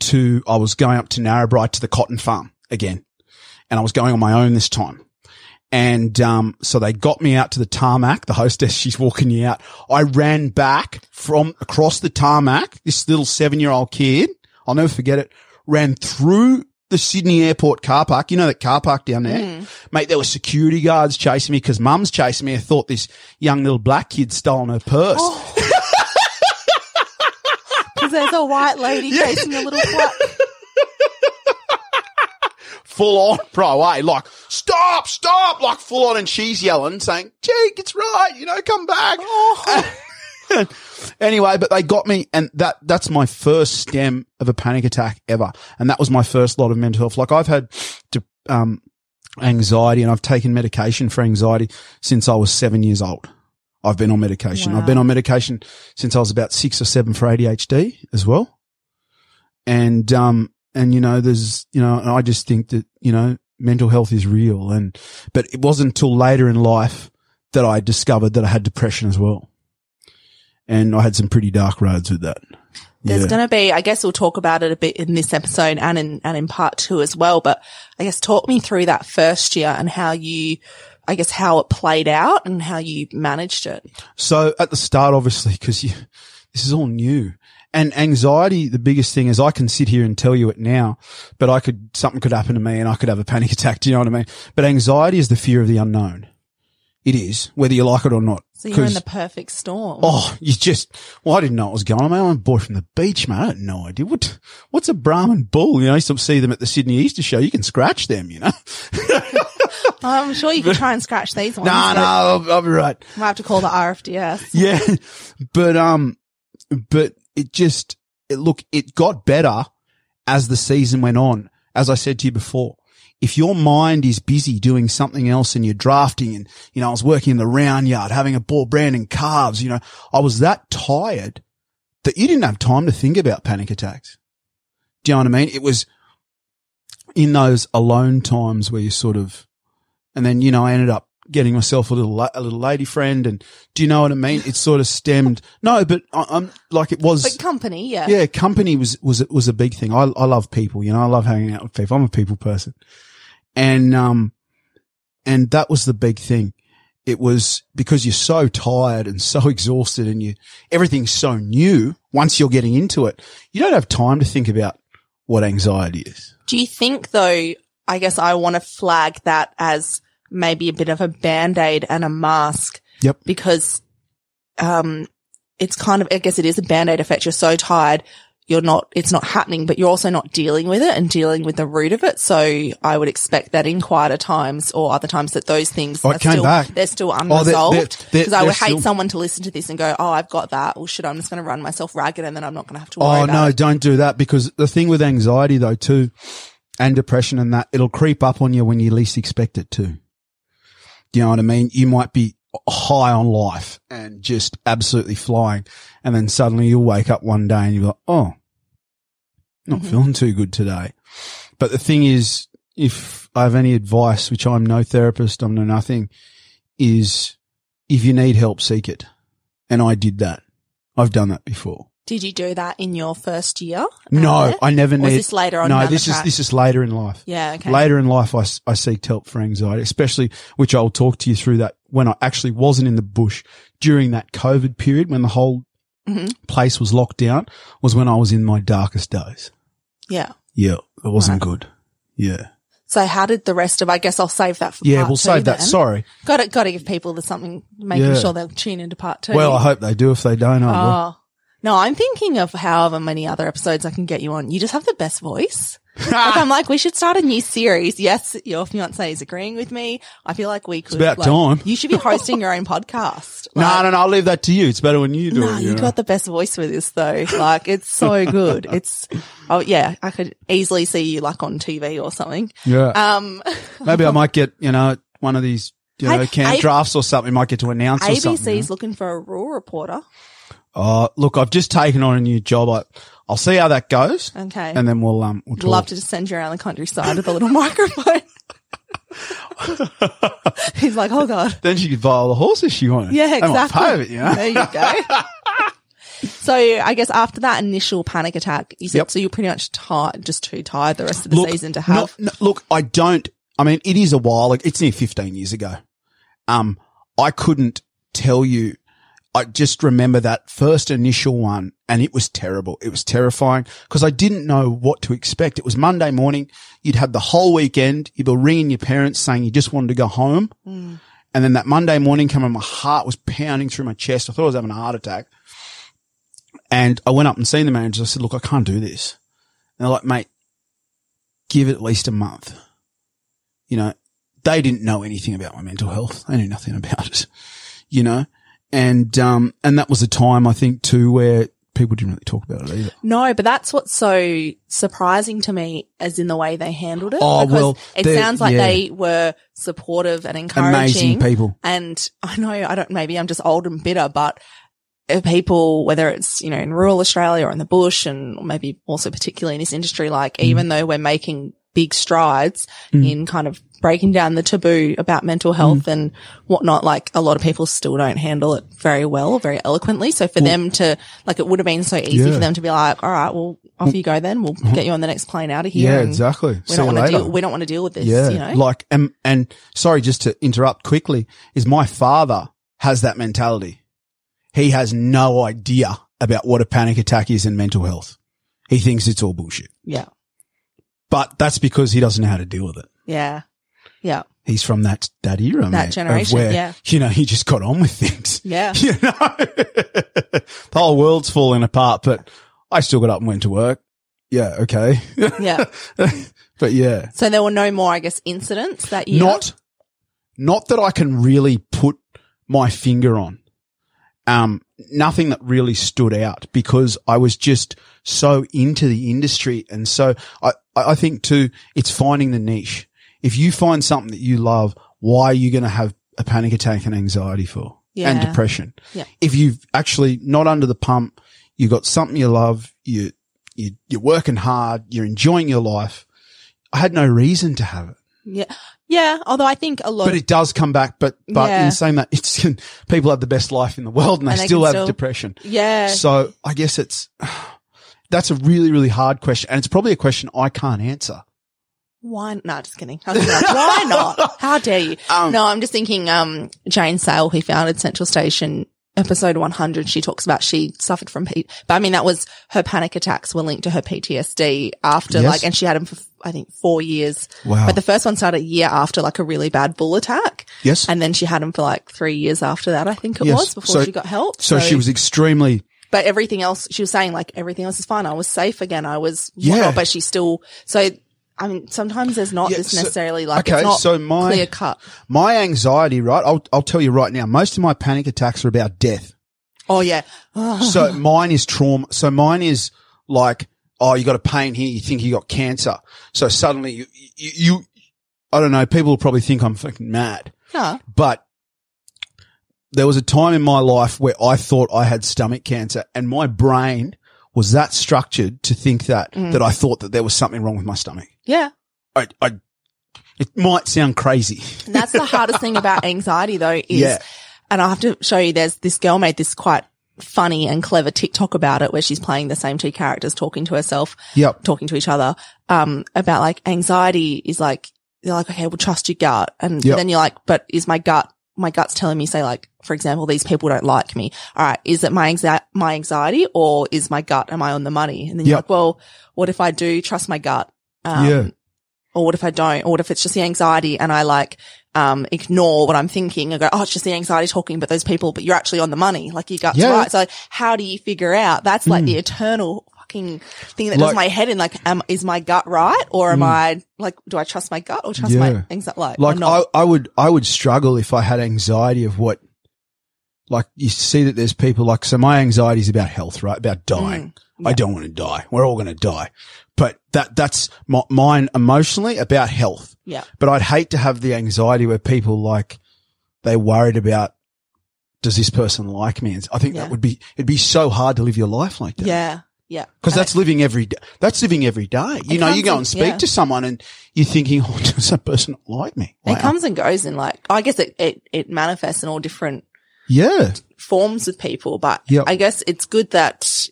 to, I was going up to Narrabri to the cotton farm again. And I was going on my own this time. And, um, so they got me out to the tarmac. The hostess, she's walking you out. I ran back from across the tarmac. This little seven year old kid, I'll never forget it, ran through the Sydney airport car park. You know that car park down there? Mate, there were security guards chasing me because mum's chasing me. I thought this young little black kid stolen her purse. because there's a white lady chasing a little black. Full on, bro, eh? Like, stop, stop, like full on. And she's yelling, saying, Jake, it's right, you know, come back. anyway, but they got me and that, that's my first stem of a panic attack ever. And that was my first lot of mental health. Like I've had, de- um, anxiety and I've taken medication for anxiety since I was seven years old. I've been on medication. I've been on medication since I was about six or seven for ADHD as well. And, um, and you know, there's, you know, I just think that, you know, mental health is real. And, but it wasn't until later in life that I discovered that I had depression as well. And I had some pretty dark roads with that. There's Yeah. going to be, I guess we'll talk about it a bit in this episode and in, and in part two as well. But I guess talk me through that first year and how you, I guess how it played out and how you managed it. So at the start, obviously, because you, this is all new. And anxiety, the biggest thing is I can sit here and tell you it now, but I could, something could happen to me and I could have a panic attack. Do you know what I mean? But anxiety is the fear of the unknown. It is, whether you like it or not. So you're in the perfect storm. Oh, you just, well, I didn't know what was going on. I'm a boy from the beach, man. I had no idea. What, what's a Brahman bull? You know, I used to see them at the Sydney Easter show. You can scratch them, you know? I'm sure you could try and scratch these ones. No, no, I'll, I'll be right. We'll have to call the RFDS. Yeah. But, um, but it just, it, look, it got better as the season went on. As I said to you before, if your mind is busy doing something else and you're drafting and, you know, I was working in the round yard, having a ball brand and calves, you know, I was that tired that you didn't have time to think about panic attacks. Do you know what I mean? It was in those alone times where you sort of, and then, you know, I ended up getting myself a little, a little lady friend. And do you know what I mean? It sort of stemmed. No, but I, I'm like it was. But company, yeah. Yeah, company was was was a big thing. I I love people, you know. I love hanging out with people. I'm a people person, and um, and that was the big thing. It was because you're so tired and so exhausted, and you everything's so new. Once you're getting into it, you don't have time to think about what anxiety is. Do you think though, I guess I want to flag that as maybe a bit of a band-aid and a mask Yep. because, um, it's kind of, I guess it is a band-aid effect. You're so tired. You're not, it's not happening, but you're also not dealing with it and dealing with the root of it. So I would expect that in quieter times or other times that those things Oh, are still, back. they're still they're- unresolved. Because I they're would hate still- someone to listen to this and go, Oh, I've got that. Well, shit, I'm just going to run myself ragged and then I'm not going to have to worry Oh no, it. don't do that because the thing with anxiety though too, and depression and that it'll creep up on you when you least expect it to. Do you know what I mean? You might be high on life and just absolutely flying, and then suddenly you'll wake up one day and you're like, oh, not mm-hmm. feeling too good today. But the thing is, if I have any advice, which I'm no therapist, I'm no nothing, is if you need help, seek it. And I did that. I've done that before. Did you do that in your first year? No, I never need. this later on No, down the this is track? this is later in life. Yeah, okay. Later in life, I, I seeked help for anxiety, especially which I'll talk to you through that when I actually wasn't in the bush during that COVID period when the whole Mhm. place was locked down was when I was in my darkest days. Yeah. Yeah, it wasn't good. Yeah. So how did the rest of? I guess I'll save that for. Yeah, we'll save that. then. Sorry. Got to got to give people the something, making Yeah. sure they'll tune into part two. Well, I hope they do. If they don't, I will. No, I'm thinking of however many other episodes I can get you on. You just have the best voice. like I'm like, we should start a new series. Yes, your fiance is agreeing with me. I feel like we could. about like, time. You should be hosting your own podcast. No, Like, no, no. I'll leave that to you. It's better when you do No, it. you know? got the best voice for this though. Like it's so good. It's oh yeah, I could easily see you like on TV or something. yeah. Um, Maybe I might get, you know, one of these, you know, camp A- drafts or something. Might get to announce or something. you? ABC's looking for a rural reporter. Oh, look, I've just taken on a new job. I, I'll see how that goes. Okay. And then we'll, um, we'll talk. love to just send you around the countryside with a little microphone. He's like, oh god. Then she could buy all the horses she wanted. Yeah, exactly. pay it, you know? There you go. so I guess after that initial panic attack, you said Yep. so you're pretty much tired, just too tired the rest of the season to have. no- no, look, I don't. I mean, it is a while. Like, it's near 15 years ago. Um, I couldn't tell you. I just remember that first initial one and it was terrible. It was terrifying because I didn't know what to expect. It was Monday morning. You'd had the whole weekend. You'd be ringing your parents saying you just wanted to go home. Mm. And then that Monday morning came and my heart was pounding through my chest. I thought I was having a heart attack. And I went up and seen the manager. I said, look, I can't do this. And they're like, mate, give it at least a month. You know, they didn't know anything about my mental health. They knew nothing about it, you know, and, um, and that was a time I think too where people didn't really talk about it either. No, but that's what's so surprising to me, as in the way they handled it. Oh, because well, it sounds like yeah. they were supportive and encouraging. Amazing people. And I know I don't, maybe I'm just old and bitter, but people, whether it's, you know, in rural Australia or in the bush and maybe also particularly in this industry, like Mm. even though we're making big strides in kind of breaking down the taboo about mental health Mm. and whatnot, like a lot of people still don't handle it very well, very eloquently. So for them to, like, it would have been so easy Yeah. Mm. for them to be like, all right, well, off you go then. We'll get you on the next plane out of here. Yeah, exactly. We See don't want to deal, we don't want to deal with this, Yeah. you know? Like, and, and sorry, just to interrupt quickly is my father has that mentality. He has no idea about what a panic attack is in mental health. He thinks it's all bullshit, yeah. But that's because he doesn't know how to deal with it. Yeah. Yeah. He's from that, that era, That mate, generation, where, yeah. You know, he just got on with things. Yeah. You know, the whole world's falling apart, but I still got up and went to work. Yeah. Okay. Yeah. but yeah. So there were no more, I guess, incidents that year. Not, not that I can really put my finger on. Um, nothing that really stood out because I was just so into the industry. And so I, I think too, it's finding the niche. If you find something that you love, why are you going to have a panic attack and anxiety for? yeah. And depression. Yeah. If you've actually not under the pump, you've got something you love, you, you, you're working hard, you're enjoying your life. I had no reason to have it. Yeah. Yeah. Although I think a lot But it does come back. But but Yeah. in saying that, it's people have the best life in the world and they And they still have still- depression. yeah. So I guess it's that's a really really hard question, and it's probably a question I can't answer. Why? No, just kidding. Like, Why not? How dare you? Um, no, I'm just thinking, um, Jane Sale, who founded Central Station, episode 100, she talks about she suffered from P, but I mean, that was her panic attacks were linked to her PTSD after Yes. like, and she had them for, I think, four years. Wow. But the first one started a year after like a really bad bull attack. Yes. And then she had him for like three years after that, I think it Yes. was, before So- she got help. so she was extremely but everything else, she was saying like everything else is fine. I was safe again. I was, Yeah. whatnot, but she still, so, I mean, sometimes there's not Yeah, this so- necessarily like, okay, so my- clear cut. my anxiety. Right, I'll I'll tell you right now. Most of my panic attacks are about death. Oh yeah. So mine is trauma. So mine is like, oh, you got a pain here. You think you got cancer. So suddenly you, you, you I don't know. People will probably think I'm fucking mad. Yeah. But there was a time in my life where I thought I had stomach cancer and my brain was that structured to think that, mm. that I thought that there was something wrong with my stomach. Yeah. I, I, it might sound crazy. That's the hardest thing about anxiety though is, Yeah. and I'll have to show you, there's this girl made this quite funny and clever TikTok about it where she's playing the same two characters talking to herself, Yep. talking to each other, um, about like anxiety is like, they're like, okay, well, trust your gut. And Yep. then you're like, but is my gut, my gut's telling me, say like, for example, these people don't like me. All right. Is it my anxi- my anxiety or is my gut? Am I on the money? And then you're Yep. like, well, what if I do trust my gut? Um, Yeah. Or what if I don't? Or what if it's just the anxiety and I like, um, ignore what I'm thinking and go, oh, it's just the anxiety talking, but those people, but you're actually on the money. Like you got Yeah. right. So how do you figure out? That's like the eternal fucking thing that does my head in. Like, am, is my gut right? Or am I like, do I trust my gut or trust Yeah. my anxiety? Like, Like? I, I would, I would struggle if I had anxiety of what, like you see that there's people like, so my anxiety is about health, right? About dying. Mm. I don't want to die. We're all going to die. But that, that's my, mine emotionally about health. yeah. But I'd hate to have the anxiety where people like, they're worried about, does this person like me? And I think Yeah. that would be, it'd be so hard to live your life like that. Yeah. Yeah. Because And that's living every day. That's living every day. You know, you go in- and speak yeah. to someone and you're thinking, oh, does that person like me? It comes and goes and like, I guess it, it, it manifests in all different yeah. forms with people, but Yep. I guess it's good that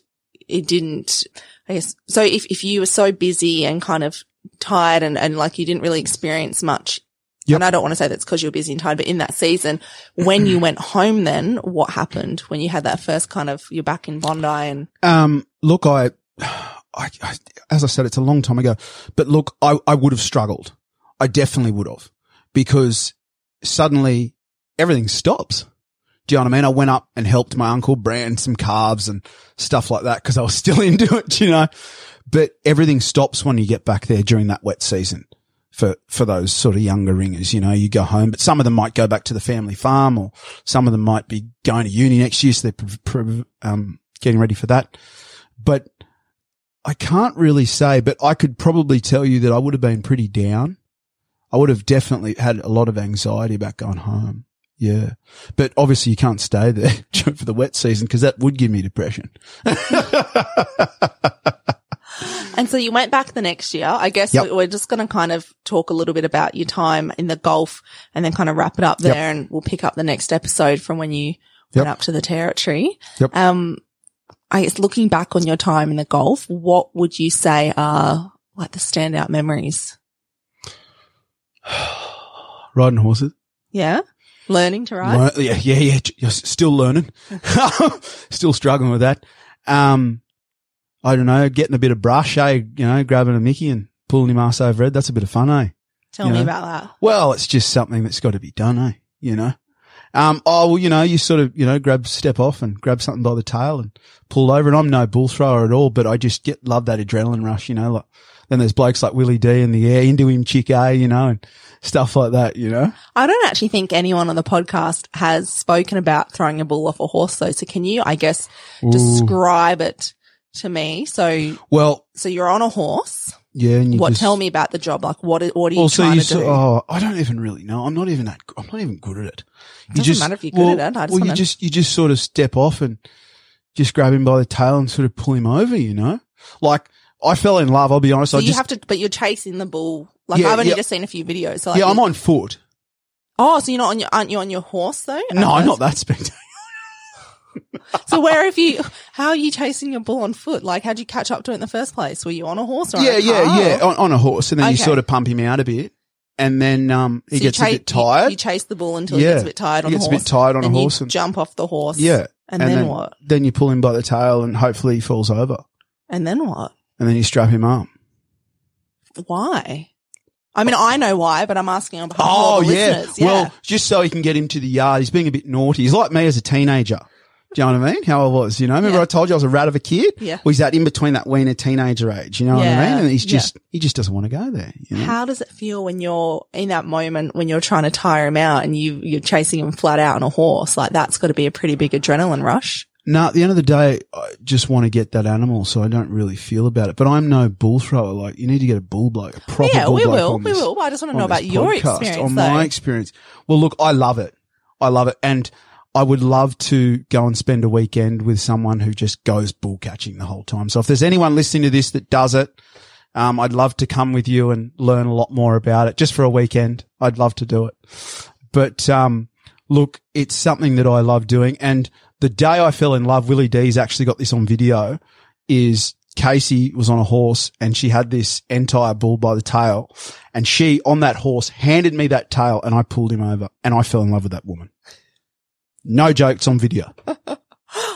it didn't, I guess, so if, if you were so busy and kind of tired and, and like you didn't really experience much, Yep. and I don't want to say that's because you're busy and tired, but in that season, when you went home then, what happened when you had that first kind of, you're back in Bondi and, Um, look, I, I, I, as I said, it's a long time ago, but look, I, I would have struggled. I definitely would have because suddenly everything stops. Do you know what I mean? I went up and helped my uncle brand some calves and stuff like that because I was still into it, you know, but everything stops when you get back there during that wet season for, for those sort of younger ringers, you know, you go home, but some of them might go back to the family farm or some of them might be going to uni next year. So they're, um, getting ready for that. But I can't really say, but I could probably tell you that I would have been pretty down. I would have definitely had a lot of anxiety about going home. Yeah. But obviously you can't stay there for the wet season because that would give me depression. and so you went back the next year. I guess Yep. we- we're just going to kind of talk a little bit about your time in the Gulf and then kind of wrap it up there Yep. and we'll pick up the next episode from when you Yep. went up to the territory. Yep. Um, I guess looking back on your time in the Gulf, what would you say are like the standout memories? Riding horses. Yeah. Learning to ride. Learn- yeah, yeah, yeah. You're still learning. still struggling with that. Um, I don't know, getting a bit of brush, eh? You know, grabbing a Mickey and pulling him ass over it. That's a bit of fun, eh? Tell you me know. about that. Well, it's just something that's got to be done, eh? You know? Um, oh, well, you know, you sort of, you know, grab, step off and grab something by the tail and pull over. And I'm no bull thrower at all, but I just get, love that adrenaline rush, you know, like, then there's blokes like Willie D in the air, into him, chick, A, you know, and stuff like that, you know? I don't actually think anyone on the podcast has spoken about throwing a bull off a horse though. So can you, I guess, describe it to me? So, Well, so you're on a horse. yeah. And you what? just, Tell me about the job. Like, what? What are you Also, trying you to so, do? oh, I don't even really know. I'm not even that. I'm not even good at it. You Doesn't matter if you're good at it. I just well, you just you just sort of step off and just grab him by the tail and sort of pull him over. You know, like I fell in love. I'll be honest. so I you just have to, but you're chasing the bull. Like Yeah, I've only yeah. just seen a few videos. So like yeah. I'm on foot. Oh, so you're not on your, aren't you on your horse though? No, At not that spectacular. So where have you, how are you chasing your bull on foot? Like how'd you catch up to it in the first place? Were you on a horse or on Yeah, a yeah, yeah. On, on a horse, and then you sort of pump him out a bit, and then um he So gets cha- a bit tired. You, chase the bull until he gets a bit tired on He gets a horse. bit tired on a then you horse and- jump off the horse. yeah, And, then, what? Then you pull him by the tail, and hopefully he falls over, And then what? And then you strap him up. Why? I mean, I know why, but I'm asking on behalf of Oh all the yeah. listeners. Yeah. Well, just so he can get him to the yard. He's being a bit naughty. He's like me as a teenager. Do you know what I mean? How I was, you know. Remember Yeah. I told you I was a rat of a kid. Yeah. Well, he's that in between that weaner teenager age. You know what I mean? And he's Yeah. just he just doesn't want to go there. You know? How does it feel when you're in that moment when you're trying to tire him out and you you're chasing him flat out on a horse? Like that's got to be a pretty big adrenaline rush. No, at the end of the day, I just want to get that animal, so I don't really feel about it. But I'm no bull thrower. Like you need to get a bull bloke, a proper yeah, bull we bloke will, on we this- will. I just want to know about your podcast, experience. On though. my experience. Well, look, I love it. I love it. And I would love to go and spend a weekend with someone who just goes bull catching the whole time. So if there's anyone listening to this that does it, um, I'd love to come with you and learn a lot more about it just for a weekend. I'd love to do it. But, um, look, it's something that I love doing. And the day I fell in love, Willie D's actually got this on video is Casey was on a horse and she had this entire bull by the tail and she on that horse handed me that tail and I pulled him over and I fell in love with that woman. No jokes on video.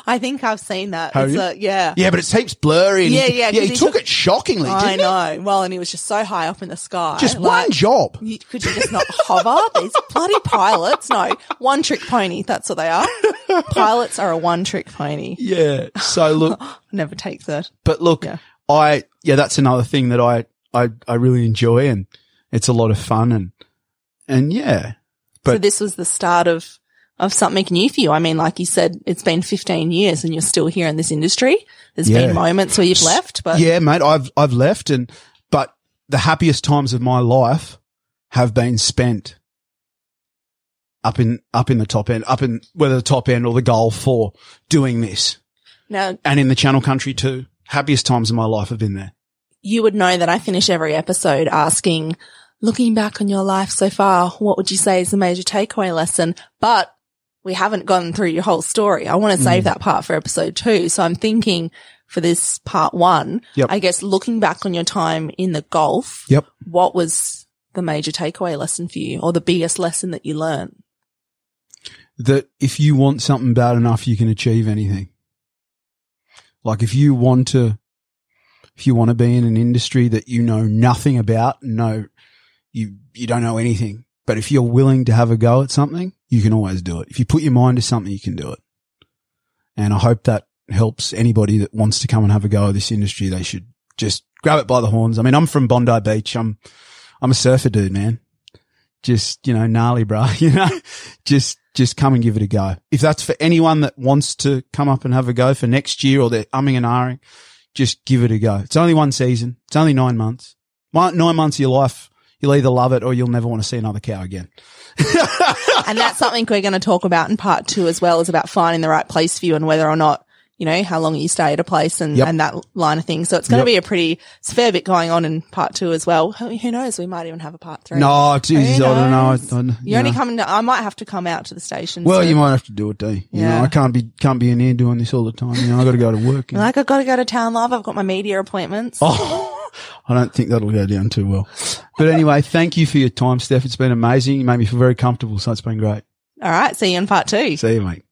I think I've seen that. Have It's you? a- yeah. Yeah, but it seems blurry. And Yeah, yeah, 'cause he, he took took- it shockingly. I he? know. Well, and he was just so high up in the sky. Just like, one job. You, could you just not hover? These bloody pilots. No, one trick pony. That's what they are. pilots are a one trick pony. Yeah. So look, Never take that. but look, Yeah. I, yeah, that's another thing that I, I, I really enjoy and it's a lot of fun and, and yeah. so this was the start of, of something new for you. I mean, like you said, it's been 15 years and you're still here in this industry. There's Yeah. been moments where you've left, but yeah, mate, I've, I've left and, but the happiest times of my life have been spent up in, up in the top end, up in whether the top end or the goal for doing this now and in the channel country too. Happiest times of my life have been there. you would know that I finish every episode asking, looking back on your life so far, what would you say is the major takeaway lesson? But we haven't gone through your whole story. I want to Mm. save that part for episode two. So I'm thinking for this part one, Yep. I guess looking back on your time in the Gulf, Yep. what was the major takeaway lesson for you or the biggest lesson that you learned? that if you want something bad enough, you can achieve anything. Like if you want to, if you want to be in an industry that you know nothing about, no, you, you don't know anything, but if you're willing to have a go at something, you can always do it. If you put your mind to something, you can do it. And I hope that helps anybody that wants to come and have a go at this industry. They should just grab it by the horns. I mean, I'm from Bondi Beach. I'm, I'm a surfer dude, man. Just, you know, gnarly, bro. You know, just, just come and give it a go. If that's for anyone that wants to come up and have a go for next year or they're umming and ahhing, just give it a go. It's only one season. It's only nine months. Nine months of your life. You'll either love it or you'll never want to see another cow again. and that's something we're going to talk about in part two as well is about finding the right place for you and whether or not, you know, how long you stay at a place and, Yep. and that line of thing. So it's going Yep. to be a pretty, it's a fair bit going on in part two as well. Who, who knows? We might even have a part three. No, geez, I don't know. I? I, You're you only know. coming to, I might have to come out to the station. Well, so- you might have to do it, D. You Yeah. know, I can't be, can't be in here doing this all the time. You know, I got to go to work. Like I've got to go to town live. I've got my media appointments. Oh, I don't think that'll go down too well. But anyway, thank you for your time, Steph. It's been amazing. You made me feel very comfortable, so it's been great. All right. See you in part two. See you, mate.